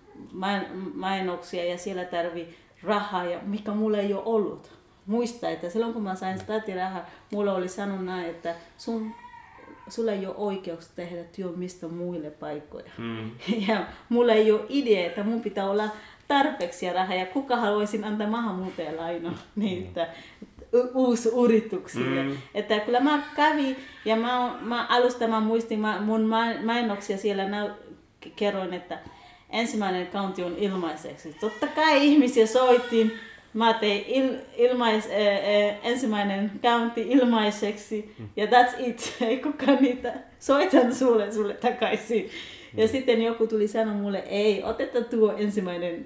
mainoksia ja siellä tarvii rahaa, ja mikä mulla ei ole ollut. Muista, että silloin kun mä sain rahaa, mulla oli sanonut näin, että sun sulla ei ole oikeus tehdä työ mistä muille paikkoja. Mm. [LAUGHS] Ja mulla ei ole idea, että mun pitää olla tarpeeksi rahaa ja kuka haluaisin antaa maahanmuuttajalaino [LAUGHS] niitä uusi yrityksiä. Mm. Että kyllä mä kävin ja mä, mä alusta mä muistin mä, mun mainoksia siellä nä, kerroin, että ensimmäinen kaunti on ilmaiseksi. Totta kai ihmisiä soitin, mä tein il, ilmais, äh, äh, ensimmäinen kaunti ilmaiseksi mm. ja that's it. [LAUGHS] Ei kukaan niitä soitan sulle, sulle takaisin. Ja sitten joku tuli sanoa mulle, ei, oteta tuo ensimmäinen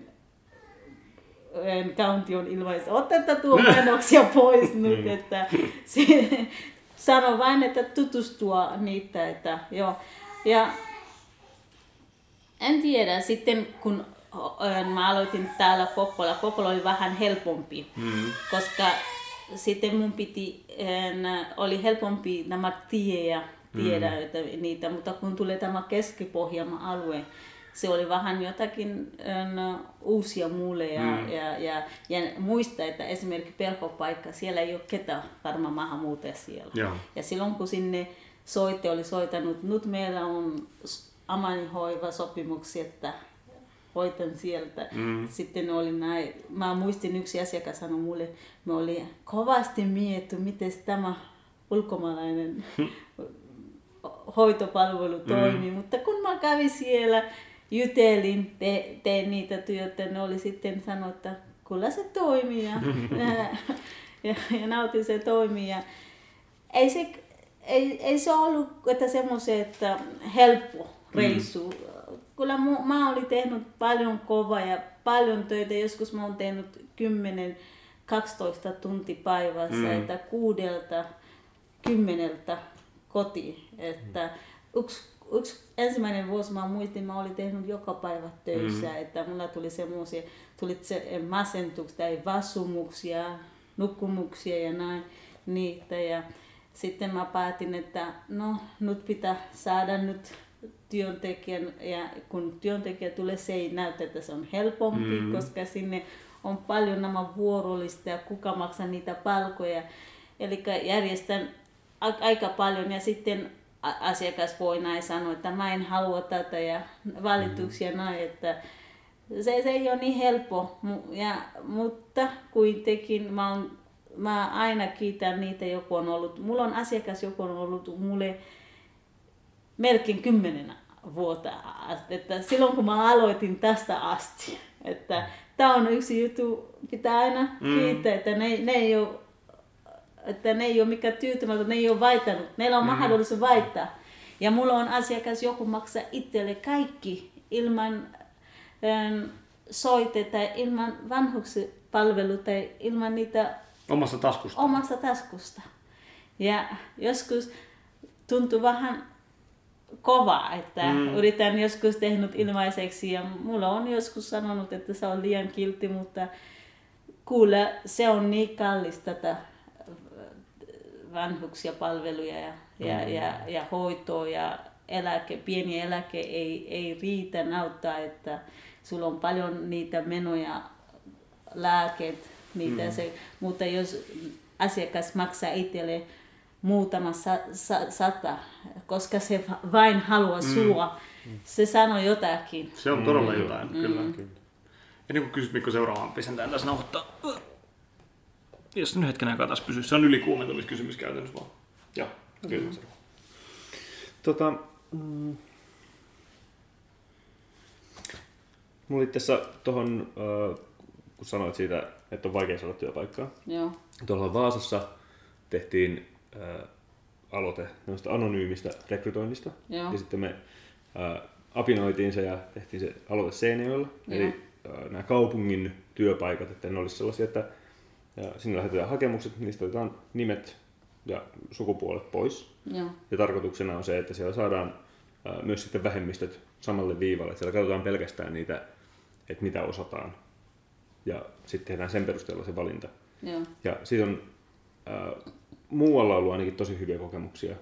county on ilmaisen, oteta tuo mainoksia pois [LAUGHS] nyt, että [LAUGHS] sano vain, että tutustua niitä, että joo. Ja en tiedä, sitten kun mä aloitin täällä Kokkola, Kokkola oli vähän helpompi, mm. koska sitten mun piti, oli helpompi nämä tie tiedä mm. että niitä, mutta kun tulee tämä keski alue, se oli vähän jotakin no, uusia mulle ja, mm. ja, ja, ja muista, että esimerkiksi pelkopaikka, siellä ei ole ketään varmaan maahanmuuttaja siellä. Joo. Ja silloin kun sinne soitte oli soitanut, nyt meillä on amanihoiva sopimuksia, että hoitan sieltä. Mm. Sitten oli näin, mä muistin yksi asiakas sanoi mulle, me oli kovasti mietty, miten tämä ulkomaalainen hoitopalvelu toimii, mm. mutta kun mä kävin siellä, jutelin, te, tein niitä työtä, ne oli sitten sanonut, että kyllä se toimii ja, [LAUGHS] ja, ja, nautin se toimii. Ja ei, se, ei, ei se ollut että semmoisen, että helppo reissu. Mm. Kyllä mä, mä olin tehnyt paljon kovaa ja paljon töitä. Joskus mä oon tehnyt 10 12 tunti päivässä, mm. että kuudelta kymmeneltä kotiin. Että yksi, yksi ensimmäinen vuosi mä muistin, mä olin tehnyt joka päivä töissä, mm. että mulla tuli semmoisia, tuli se masentuksia tai vasumuksia, nukkumuksia ja näin niitä. Ja sitten mä päätin, että no nyt pitää saada nyt työntekijän, ja kun työntekijä tulee, se ei näytä, että se on helpompi, mm. koska sinne on paljon nämä vuorollista ja kuka maksaa niitä palkoja. Eli järjestän aika paljon ja sitten asiakas voi näin sanoa, että mä en halua tätä ja valituksia mm. näin, että se, se ei ole niin helppo, ja, mutta kuitenkin mä, on, mä aina kiitän niitä, joku on ollut, mulla on asiakas, joku on ollut mulle melkein kymmenen vuotta asti, että silloin kun mä aloitin tästä asti, että tämä on yksi juttu, pitää aina mm. kiittää, että ne, ne ei ole että ne ei ole mikään tyytymätön, ne ei ole vaihtanut. Meillä on mm-hmm. mahdollisuus vaihtaa. Ja mulla on asiakas, joku maksaa itselle kaikki ilman ähm, soite tai ilman vanhuksipalvelu tai ilman niitä omasta taskusta. Omasta taskusta. Ja joskus tuntuu vähän kova, että mm. yritän joskus tehnyt ilmaiseksi ja mulla on joskus sanonut, että se on liian kiltti, mutta kuule, se on niin kallista tätä vanhuksia palveluja ja, ja, mm. ja, ja hoitoa ja eläke, pieni eläke ei, ei riitä nauttaa, että sulla on paljon niitä menoja, lääket, niitä mm. se, mutta jos asiakas maksaa itselle muutama sa, sa, sata, koska se vain haluaa mm. sua, mm. se sanoo jotakin. Se on todella mm. jotain, mm. kyllä. kyllä. Ennen kuin kysyt Mikko seuraavaan, pistetään tässä nauhoittaa jos nyt hetken aikaa taas pysyy. Se on ylikuumentumiskysymys käytännössä vaan. Joo, kyllä. Mm. Tota, mm, Mulla oli tässä tuohon, äh, kun sanoit siitä, että on vaikea saada työpaikkaa. Joo. Tuolla Vaasassa tehtiin äh, aloite anonyymistä rekrytoinnista. Joo. Ja sitten me äh, apinoitiin se ja tehtiin se aloite Seinäjoella. Eli äh, nämä kaupungin työpaikat, että ne olisi sellaisia, että ja sinne lähetetään hakemukset, niistä otetaan nimet ja sukupuolet pois. Joo. Ja tarkoituksena on se, että siellä saadaan myös sitten vähemmistöt samalle viivalle. Että siellä katsotaan pelkästään niitä, että mitä osataan. Ja sitten tehdään sen perusteella se valinta. Joo. Ja siitä on äh, muualla ollut ainakin tosi hyviä kokemuksia.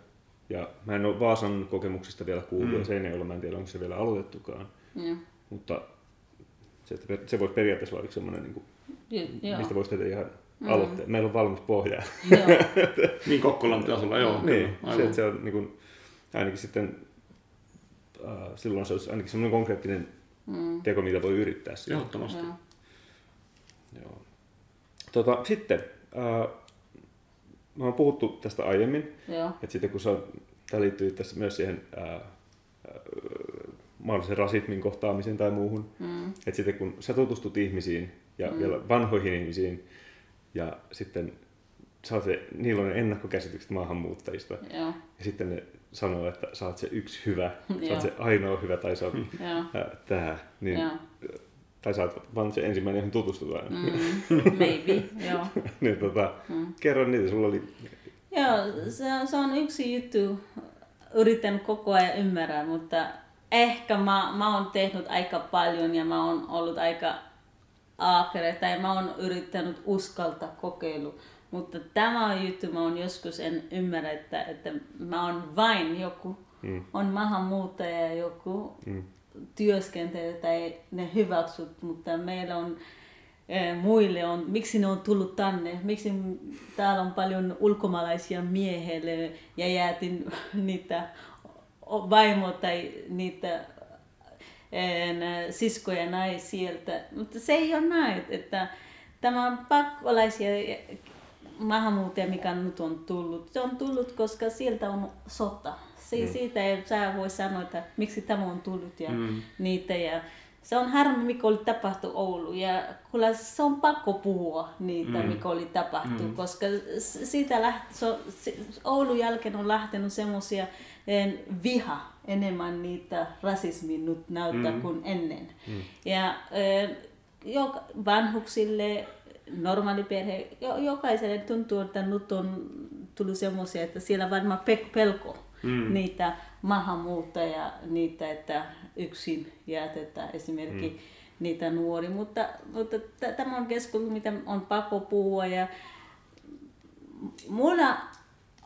Ja mä en ole Vaasan kokemuksista vielä kuullut, mm. ja se ei ole, mä en tiedä, onko se vielä aloitettukaan. Joo. Mutta se, se voisi periaatteessa olla semmoinen, niin kuin, Joo. mistä voisi tehdä ihan mm. aloitteen. Meillä on valmis pohja. [LAUGHS] niin Kokkolan pitäisi olla, joo. Niin, kyllä, se, että se on niin kuin, ainakin sitten äh, silloin se olisi ainakin semmoinen konkreettinen mm. teko, mitä voi yrittää. Ehdottomasti. Joo. joo. Tota, sitten, äh, me on puhuttu tästä aiemmin, joo. että sitten kun on, tämä liittyy tässä myös siihen äh, äh, mahdollisen rasismin kohtaamiseen tai muuhun, mm. että sitten kun sä tutustut ihmisiin ja mm. vielä vanhoihin ihmisiin, ja sitten sä oot se, niillä on ne ennakkokäsitykset maahanmuuttajista. Joo. Ja sitten ne sanoo, että sä oot se yksi hyvä, sä oot se ainoa hyvä tai sä [LAUGHS] oot tää. Niin, Joo. tai sä oot vaan se ensimmäinen, johon tutustutaan. Mm, [LAUGHS] maybe, joo. niin, tota, Kerro niitä, sulla oli... Joo, se on, se on yksi juttu. Yritän koko ajan ymmärrä, mutta ehkä mä, mä oon tehnyt aika paljon ja mä oon ollut aika ahkera tai mä oon yrittänyt uskaltaa kokeilu. Mutta tämä on juttu, mä oon joskus en ymmärrä, että, että mä oon vain joku, mm. on maahanmuuttaja joku, mm. työskentely tai ne hyväksyt, mutta meillä on eh, muille on, miksi ne on tullut tänne, miksi täällä on paljon ulkomaalaisia miehelle ja jäätin [LAUGHS] niitä vaimo tai niitä en, siskoja näin sieltä. Mutta se ei ole näin, että tämä pakkolaisia maahanmuuttajia, mikä nyt on tullut, se on tullut, koska sieltä on sota. Se, mm. Siitä ei sä voi sanoa, että miksi tämä on tullut ja mm. niitä. Ja se on harmi, mikä oli tapahtu Oulu. Ja kyllä se on pakko puhua niitä, mm. mikä oli tapahtu, mm. koska siitä lähti, so, Oulun jälkeen on lähtenyt semmoisia viha enemmän niitä rasismin nyt näyttää mm. kuin ennen. Mm. Ja jo, vanhuksille, normaaliperhe, jo, jokaiselle tuntuu, että nyt on tullut semmoisia, että siellä varmaan pe- pelko mm. niitä maahanmuuttajia, niitä, että yksin jätetään esimerkiksi mm. niitä nuori. Mutta, mutta tämä on keskustelu, mitä on pakko puhua ja mulla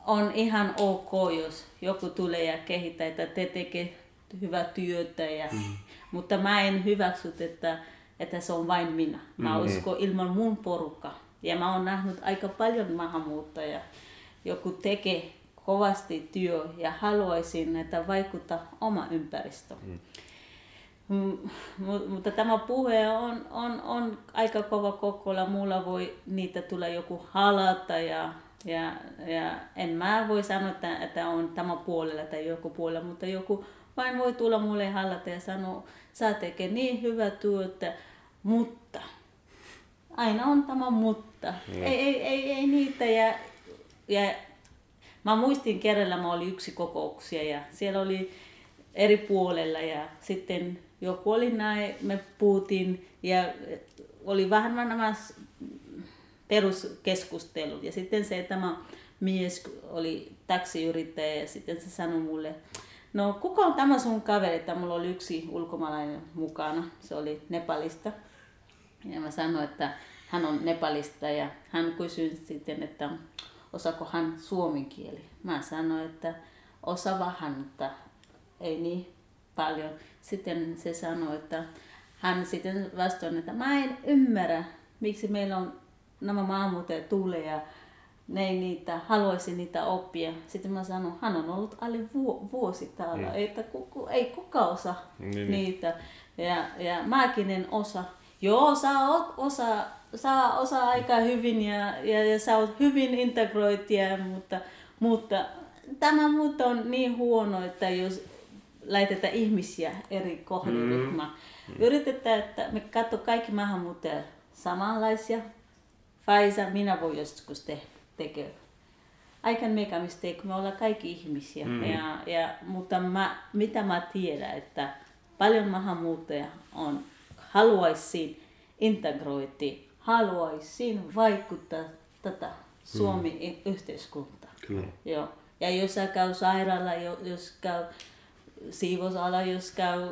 on ihan ok, jos joku tulee ja kehittää, että te tekee hyvää työtä. Ja, mm. Mutta mä en hyväksy, että, että se on vain minä. Mä mm. uskon ilman mun porukka. Ja mä oon nähnyt aika paljon maahanmuuttajia. Joku tekee kovasti työ ja haluaisin, että vaikuttaa oma ympäristö. Mm. Mutta tämä puhe on, on, on aika kova kokolla. Mulla voi niitä tulla joku halata ja ja, ja en mä voi sanoa, että, että on tämä puolella tai joku puolella, mutta joku vain voi tulla mulle hallata ja sanoa, sä tekee niin hyvää työtä, mutta aina on tämä mutta. Mm. Ei, ei, ei, ei niitä. Ja, ja mä muistin kerralla, mä oli yksi kokouksia ja siellä oli eri puolella ja sitten joku oli näin, me puhuttiin ja oli vähän nämä peruskeskustelut. Ja sitten se, tämä mies oli taksiyrittäjä ja sitten se sanoi mulle, no kuka on tämä sun kaveri, että mulla oli yksi ulkomaalainen mukana, se oli Nepalista. Ja mä sanoin, että hän on Nepalista ja hän kysyi sitten, että osaako hän suomen kieli. Mä sanoin, että osa vähän, mutta ei niin paljon. Sitten se sanoi, että hän sitten vastasi, että mä en ymmärrä, miksi meillä on nämä maahanmuuttajat tulee ja ne ei niitä, haluaisi niitä oppia. Sitten mä sanon, hän on ollut alle vuosi täällä, mm. että kuku, ei kuka osa niin, niin. niitä. Ja, ja mäkin en osa. Joo, sä oot osa, sä osa aika hyvin ja, ja, ja sä oot hyvin integroitia, mutta, mutta tämä muut on niin huono, että jos laitetaan ihmisiä eri kohderyhmään. Mm. Yritetään, että me katso kaikki maahanmuuttajat samanlaisia, Faisa, minä voi joskus te- tekee. I can make a mistake, me ollaan kaikki ihmisiä. Mm. Ja, ja, mutta mä, mitä mä tiedän, että paljon maahanmuuttajia on, haluaisin integroiti, haluaisin vaikuttaa tätä Suomi mm. Joo. Ja jos sä käy sairaala, jos käy siivosala, jos käy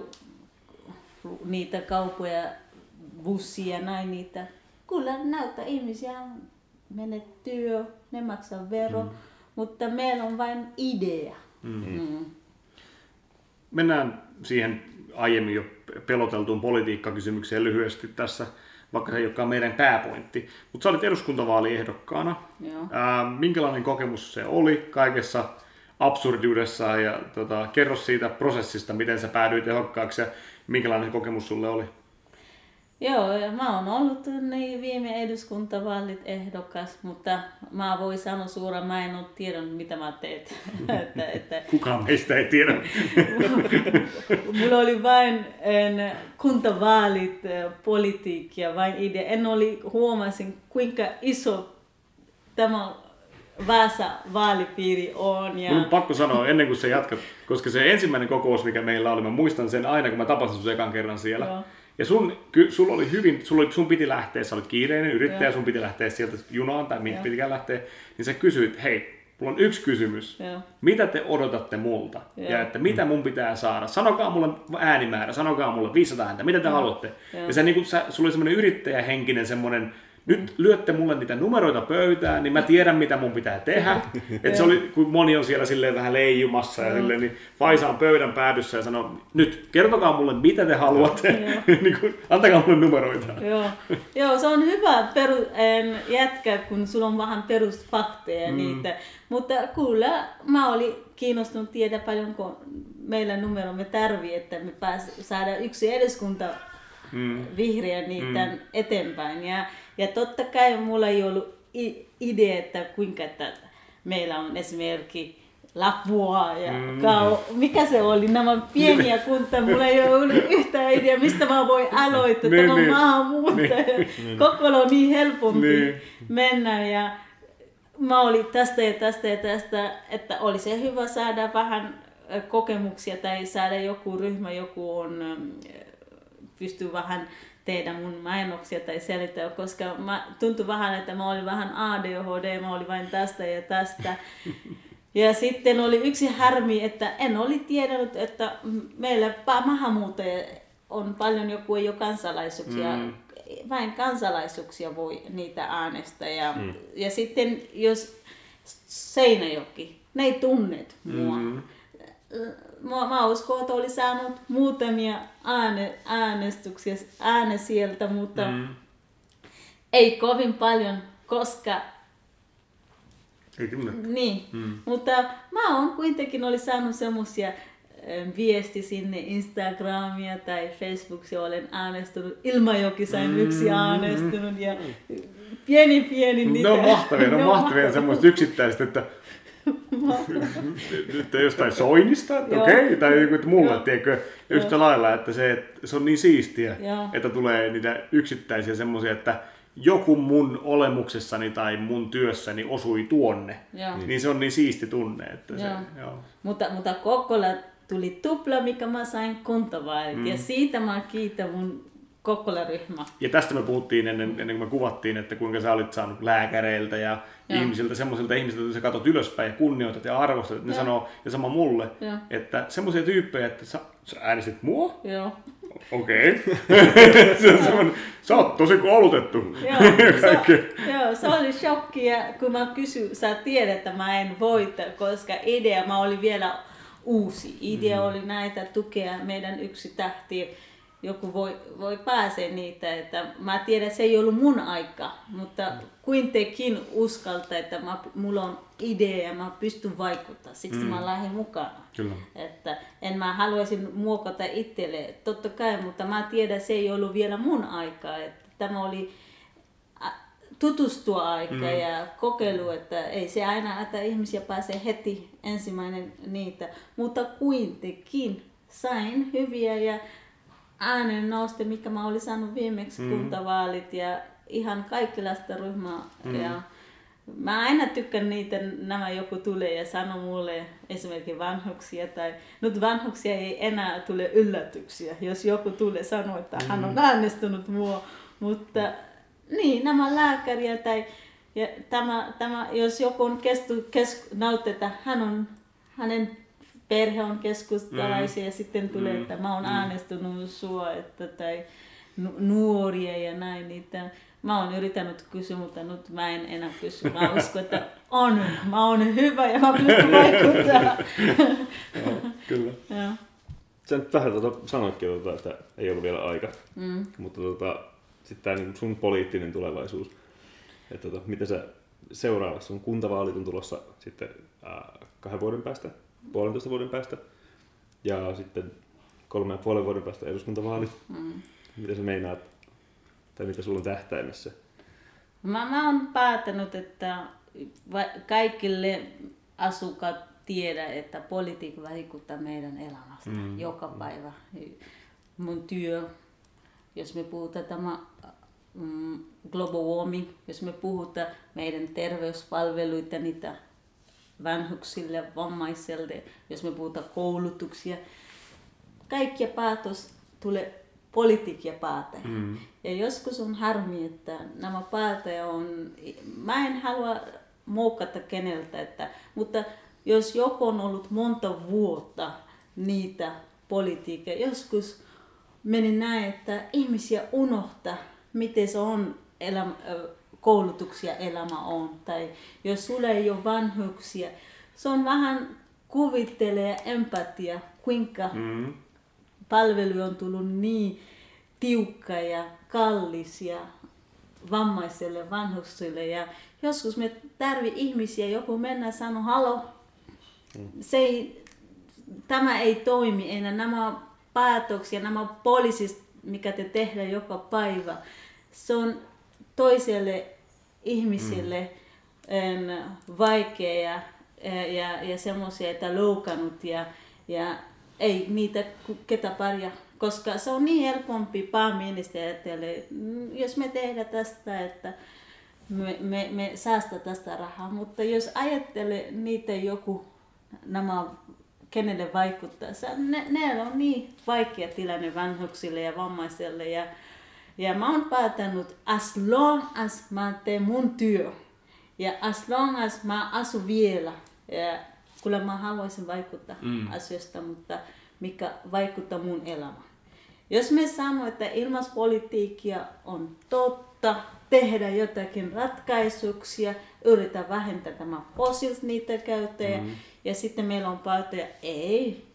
niitä kaupoja, bussia, näin niitä kyllä näyttää ihmisiä menee työ, ne maksaa vero, mm. mutta meillä on vain idea. Mm. Mm. Mennään siihen aiemmin jo peloteltuun politiikkakysymykseen lyhyesti tässä, vaikka se ei olekaan meidän pääpointti. Mutta sä olit eduskuntavaaliehdokkaana. Joo. Ää, minkälainen kokemus se oli kaikessa absurdiudessa ja tota, kerro siitä prosessista, miten sä päädyit ehokkaaksi ja minkälainen kokemus sulle oli? Joo, ja mä oon ollut niin viime eduskuntavaalit ehdokas, mutta mä voin sanoa suoraan, mä en ole tiedon, mitä mä teet. [LAUGHS] että, että, Kukaan meistä ei tiedä. [LAUGHS] Mulla oli vain en, kuntavaalit, politiikkia, vain idea. En oli, huomasin, kuinka iso tämä Vaasa vaalipiiri on. Ja... Mun on pakko sanoa ennen kuin se jatkat, koska se ensimmäinen kokous, mikä meillä oli, mä muistan sen aina, kun mä tapasin sun ekan kerran siellä. Joo. Ja sun, ky, sulla oli hyvin, sulla oli, sun piti lähteä, sä olit kiireinen yrittäjä, Joo. sun piti lähteä sieltä junaan tai mitä pitikään lähteä, niin sä kysyit, hei, mulla on yksi kysymys. Joo. Mitä te odotatte multa? Joo. Ja että mitä mun pitää saada? Sanokaa mulle äänimäärä, sanokaa mulle 500 ääntä, mitä te Joo. haluatte? Joo. Ja se, niin kun, sä, sulla oli semmoinen yrittäjähenkinen semmoinen nyt lyötte mulle niitä numeroita pöytään, niin mä tiedän, mitä mun pitää tehdä. Et se oli, kun moni on siellä silleen vähän leijumassa ja silleen, niin Faisa on pöydän päädyssä ja sanoo, nyt kertokaa mulle, mitä te haluatte. [LAUGHS] niin antakaa mulle numeroita. Joo. Joo, se on hyvä peru, jätkä, kun sulla on vähän perusfakteja mm. niitä. Mutta kyllä mä olin kiinnostunut tiedä paljonko meillä numeromme tarvii, että me pääs, saadaan yksi eduskunta mm. vihreä niitä mm. eteenpäin. Ja, ja totta kai mulla ei ollut idea, että kuinka että meillä on esimerkiksi Lapua ja mm. Kau, mikä se oli, nämä pieniä kunta, mulla ei ollut yhtään idea, mistä mä voin aloittaa, niin, tämä niin, maahanmuuttaja. Niin. [LAUGHS] Kokolo on niin helpompi niin. mennä ja mä olin tästä ja tästä ja tästä, että oli se hyvä saada vähän kokemuksia tai saada joku ryhmä, joku on pystyy vähän tehdä mun mainoksia tai selittää, koska mä, tuntui vähän, että mä olin vähän ADHD, mä olin vain tästä ja tästä. [LAUGHS] Ja sitten oli yksi harmi, että en oli tiennyt, että meillä maahanmuuttajia on paljon, joku ei ole kansalaisuuksia, mm. vain kansalaisuuksia voi niitä äänestää. Ja, mm. ja sitten jos Seinäjoki, ne ei tunnet mua. Mm mä, mä uskon, että oli saanut muutamia ääne, äänestyksiä ääne sieltä, mutta mm. ei kovin paljon, koska ei Niin, mm. mutta mä oon kuitenkin oli saanut semmosia viesti sinne Instagramia tai Facebooksia olen äänestänyt. Ilmajoki sain mm. yksi äänestynyt ja pieni pieni niitä. Ne on mahtavia, ne on [LAUGHS] mahtavia semmoiset yksittäiset, että nyt jostain soinnista, okei, okay, tai joku, että mulle, tiedätkö, yhtä Joo. lailla, että se, että se on niin siistiä, Joo. että tulee niitä yksittäisiä semmoisia, että joku mun olemuksessani tai mun työssäni osui tuonne, Joo. niin se on niin siisti tunne. Että Joo. se, Joo. Mutta, mutta Kokkola tuli tupla, mikä mä sain kuntavaalit, mm. ja siitä mä kiitän mun Kokkola-ryhmä. Ja tästä me puhuttiin ennen, ennen kuin me kuvattiin, että kuinka sä olit saanut lääkäreiltä ja ja. ihmisiltä, semmoisilta ihmisiltä, että sä katsot ylöspäin ja kunnioitat ja arvostat, että ne ja. sanoo, ja sama mulle, ja. että semmoisia tyyppejä, että sä, sä äänestit mua? Joo. Okei. Okay. [LAUGHS] se sä oot tosi koulutettu. Joo, [LAUGHS] se, joo, se oli shokki, ja kun mä kysyin, sä tiedät, että mä en voita, koska idea, mä olin vielä uusi. Idea mm. oli näitä tukea meidän yksi tähti joku voi, voi pääsee niitä. Että mä tiedän, että se ei ollut mun aika, mutta kuitenkin uskalta, että mä, mulla on idea ja mä pystyn vaikuttaa. Siksi mm. mä lähdin mukaan. Kyllä. Että en mä haluaisin muokata itselle, totta kai, mutta mä tiedän, että se ei ollut vielä mun aika. Että tämä oli tutustua aika mm. ja kokeilu, että ei se aina, että ihmisiä pääsee heti ensimmäinen niitä, mutta kuitenkin sain hyviä ja äänen nousti, mikä mä olin saanut viimeksi mm. kuntavaalit ja ihan kaikenlaista ryhmää. Mm. Ja mä aina tykkään niitä, nämä joku tulee ja sanoo mulle esimerkiksi vanhuksia tai nyt vanhuksia ei enää tule yllätyksiä, jos joku tulee sanoa, että hän on mm. äänestänyt mua, mutta niin, nämä lääkäriä tai ja tämä, tämä, jos joku on kestu, kes, että hän on, hänen perhe on keskustalaisia mm. ja sitten tulee, mm. että mä oon mm. äänestänyt sua, että, tai nuoria ja näin. Niitä. Mä oon yrittänyt kysyä, mutta nyt mä en enää kysy. Mä uskon, että on, mä oon hyvä ja mä pystyn vaikuttamaan. [LAUGHS] kyllä. ja. Nyt vähän tuota, sanoitkin, tuota, että ei ollut vielä aika, mm. mutta tuota, sitten tämä niin sun poliittinen tulevaisuus, että tuota, miten sä seuraavaksi, sun kuntavaalit on tulossa sitten äh, kahden vuoden päästä, puolentoista vuoden päästä. Ja sitten kolme ja puolen vuoden päästä eduskuntavaalit. Mm. Mitä sä meinaat, tai mitä sulla on tähtäimessä? Mä, mä oon päättänyt, että kaikille asukkaat tiedä, että politiikka vaikuttaa meidän elämästä mm. joka päivä. Mun työ, jos me puhutaan tämä mm, global warming, jos me puhutaan meidän terveyspalveluita, niitä vanhuksille, vammaisille, jos me puhutaan koulutuksia, kaikkia päätös tulee politiikkia päätä. Mm. Ja joskus on harmi, että nämä päätäjä on, mä en halua moukata keneltä, että, mutta jos joku on ollut monta vuotta niitä politiikkaa, joskus meni näin, että ihmisiä unohtaa, miten se on elämä, koulutuksia elämä on. Tai jos sulla ei ole vanhuksia, se on vähän kuvittelee empatia, kuinka mm. palvelu on tullut niin tiukka ja kallis ja vammaisille, vanhuksille. Ja joskus me tarvi ihmisiä, joku mennä sanoa, halo, mm. se ei, tämä ei toimi enää. Nämä päätöksiä, nämä poliisit, mikä te tehdään joka päivä, se on toiselle ihmisille mm. vaikea ja, ja, ja semmoisia, että loukannut ja, ja ei niitä ketä pärjää koska se on niin helpompi pääministeri mm, jos me tehdään tästä, että me, me, me säästä tästä rahaa, mutta jos ajattelee niitä joku, nämä kenelle vaikuttaa, se, ne, ne on niin vaikea tilanne vanhuksille ja vammaisille ja, ja mä oon päätänyt, as long as mä teen mun työ ja as long as mä asun vielä, ja kyllä mä haluaisin vaikuttaa mm. asioista, mutta mikä vaikuttaa mun elämään. Jos me sanomme, että ilmaspolitiikkia on totta, tehdä jotakin ratkaisuksia, yritä vähentää tämä fossiilista niitä käyttäjä, mm. ja sitten meillä on päättäjä, ei.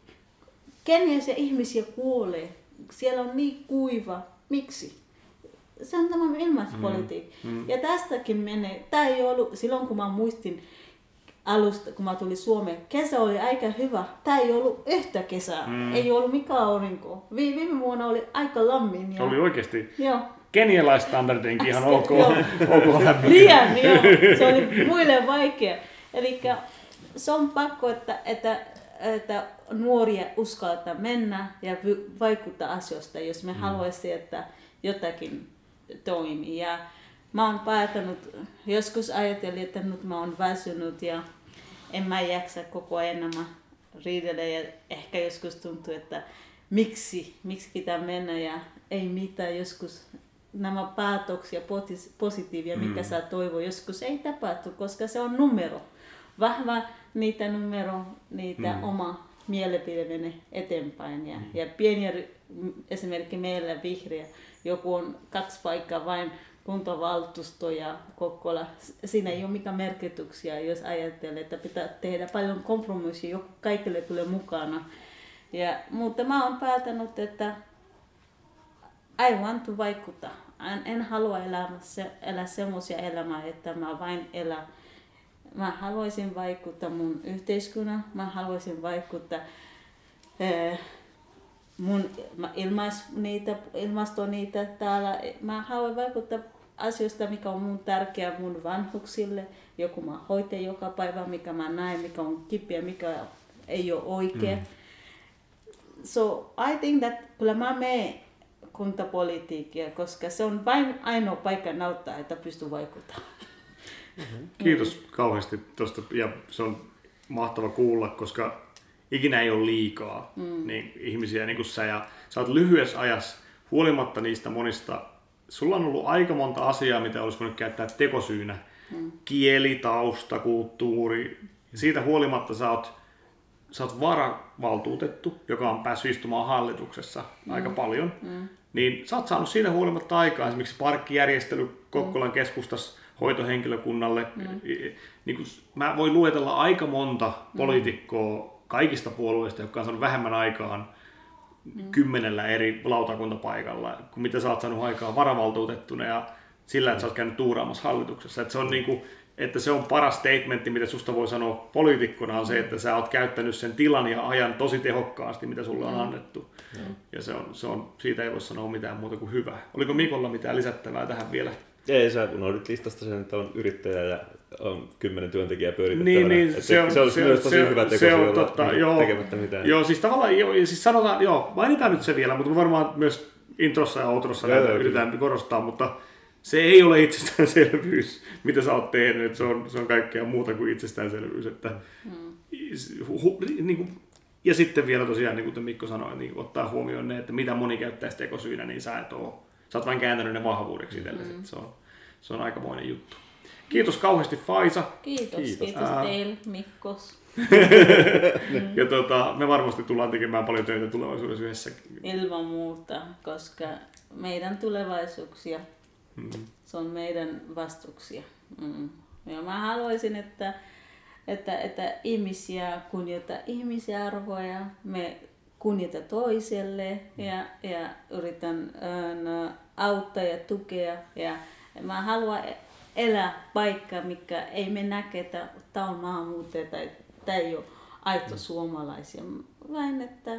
Keniassa ihmisiä kuolee, siellä on niin kuiva, miksi? Se on tämä ilmaspolitiikka. Mm. Mm. Ja tästäkin menee, tämä ei ollut, silloin kun mä muistin, alusta, kun mä tulin Suomeen, kesä oli aika hyvä. Tämä ei ollut yhtä kesää, mm. ei ollut mikään aurinko. Vi- viime vuonna oli aika lämmin. Ja... Oli oikeasti. Joo. Kenialaistandardinkin ihan ok, [LAUGHS] ok Liian, joo. [LAUGHS] Se oli muille vaikea. Eli se on pakko, että, että, että nuoria uskaltaa mennä ja vaikuttaa asioista, jos me mm. haluaisi, että jotakin toimii. Ja mä oon päätänyt, joskus ajattelin, että nyt mä oon väsynyt ja en mä jaksa koko ajan nämä riidellä ja ehkä joskus tuntuu, että miksi, miksi pitää mennä ja ei mitään, joskus nämä päätöksiä positiivia, mikä mm. saa toivoa, joskus ei tapahtu, koska se on numero. Vahva niitä numero, niitä mm. oma mielipide eteenpäin. Ja, mm. ja pieni esimerkki meillä vihreä, joku on kaksi paikkaa vain kuntavaltuusto ja Kokkola, siinä ei ole mitään merkityksiä, jos ajattelee, että pitää tehdä paljon kompromissia, joku kaikille tulee mukana. Ja, mutta mä oon päätänyt, että I want to vaikuttaa. En, en halua elää, se, elää semmoisia elämää, että mä vain elän. Mä haluaisin vaikuttaa mun yhteiskunnan, mä haluaisin vaikuttaa eh, mun ilmais, niitä, ilmasto niitä täällä. Mä haluan vaikuttaa asioista, mikä on mun tärkeä mun vanhuksille. Joku mä hoitan joka päivä, mikä mä näen, mikä on kipeä, mikä ei ole oikein. Mm. So I think that kyllä mä menen kuntapolitiikkia, koska se on vain ainoa paikka näyttää, että pystyy vaikuttamaan. Mm-hmm. Kiitos kauheasti tuosta ja se on mahtava kuulla, koska ikinä ei ole liikaa mm. niin ihmisiä niin kuin sä ja sä oot lyhyessä ajassa huolimatta niistä monista, sulla on ollut aika monta asiaa, mitä olisi voinut käyttää tekosyynä. Mm. Kieli, tausta, kulttuuri. Siitä huolimatta sä oot, sä oot varavaltuutettu, joka on päässyt istumaan hallituksessa mm. aika paljon. Mm. Niin sä oot saanut siitä huolimatta aikaa esimerkiksi parkkijärjestely Kokkolan mm. keskustassa hoitohenkilökunnalle. Mm. Niin kun, mä voin luetella aika monta mm. poliitikkoa kaikista puolueista, jotka on saanut vähemmän aikaan mm. kymmenellä eri lautakuntapaikalla, kuin mitä sä oot saanut aikaa varavaltuutettuna ja sillä, että sä oot käynyt tuuraamassa hallituksessa. Että se on niin kuin, että se on paras statementti, mitä susta voi sanoa poliitikkona, on se, että sä oot käyttänyt sen tilan ja ajan tosi tehokkaasti, mitä sulle on mm. annettu. Mm. Ja se on, se on, siitä ei voi sanoa mitään muuta kuin hyvä. Oliko Mikolla mitään lisättävää tähän vielä? Ei, sä unohdit listasta sen, että on yrittäjä ja on kymmenen työntekijää pyöritettävänä. Niin, niin se, on, se olisi se, myös tosi se, hyvä teko se on totta, niin joo, tekemättä mitään. Joo, siis tavallaan, joo, siis sanotaan, joo, mainitaan nyt se vielä, mutta varmaan myös introssa ja outrossa näitä yritetään kyllä. korostaa, mutta se ei ole itsestäänselvyys, [LAUGHS] mitä sä oot tehnyt. Se on, se on kaikkea muuta kuin itsestäänselvyys. Että, mm. hu, niin kuin, ja sitten vielä tosiaan, niin kuten Mikko sanoi, niin ottaa huomioon ne, että mitä moni käyttäisi tekosyynä, niin sä et ole. Sä oot vain kääntänyt ne vahvuudeksi itsellesi. Mm. Se, on, se on aikamoinen juttu. Kiitos kauheasti Faisa. Kiitos, kiitos, kiitos teille Mikkos. [LAUGHS] ja tota, me varmasti tullaan tekemään paljon töitä tulevaisuudessa yhdessä. Ilman muuta, koska meidän tulevaisuuksia, mm. se on meidän vastuksia. Mm. Ja mä haluaisin, että, että, että ihmisiä kunnioittaa ihmisiä arvoja, me kunnioita toiselle ja, ja yritän äh, auttaa ja tukea. Ja mä haluan elää paikka, mikä ei me näke, että tämä on maahanmuuttaja tai tämä ei ole aito suomalaisia, vaan että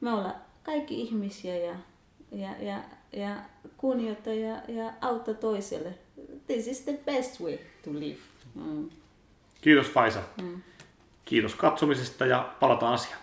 me ollaan kaikki ihmisiä ja, ja, ja, ja kunnioita ja, ja auttaa toiselle. This is the best way to live. Mm. Kiitos Faisa. Mm. Kiitos katsomisesta ja palataan asiaan.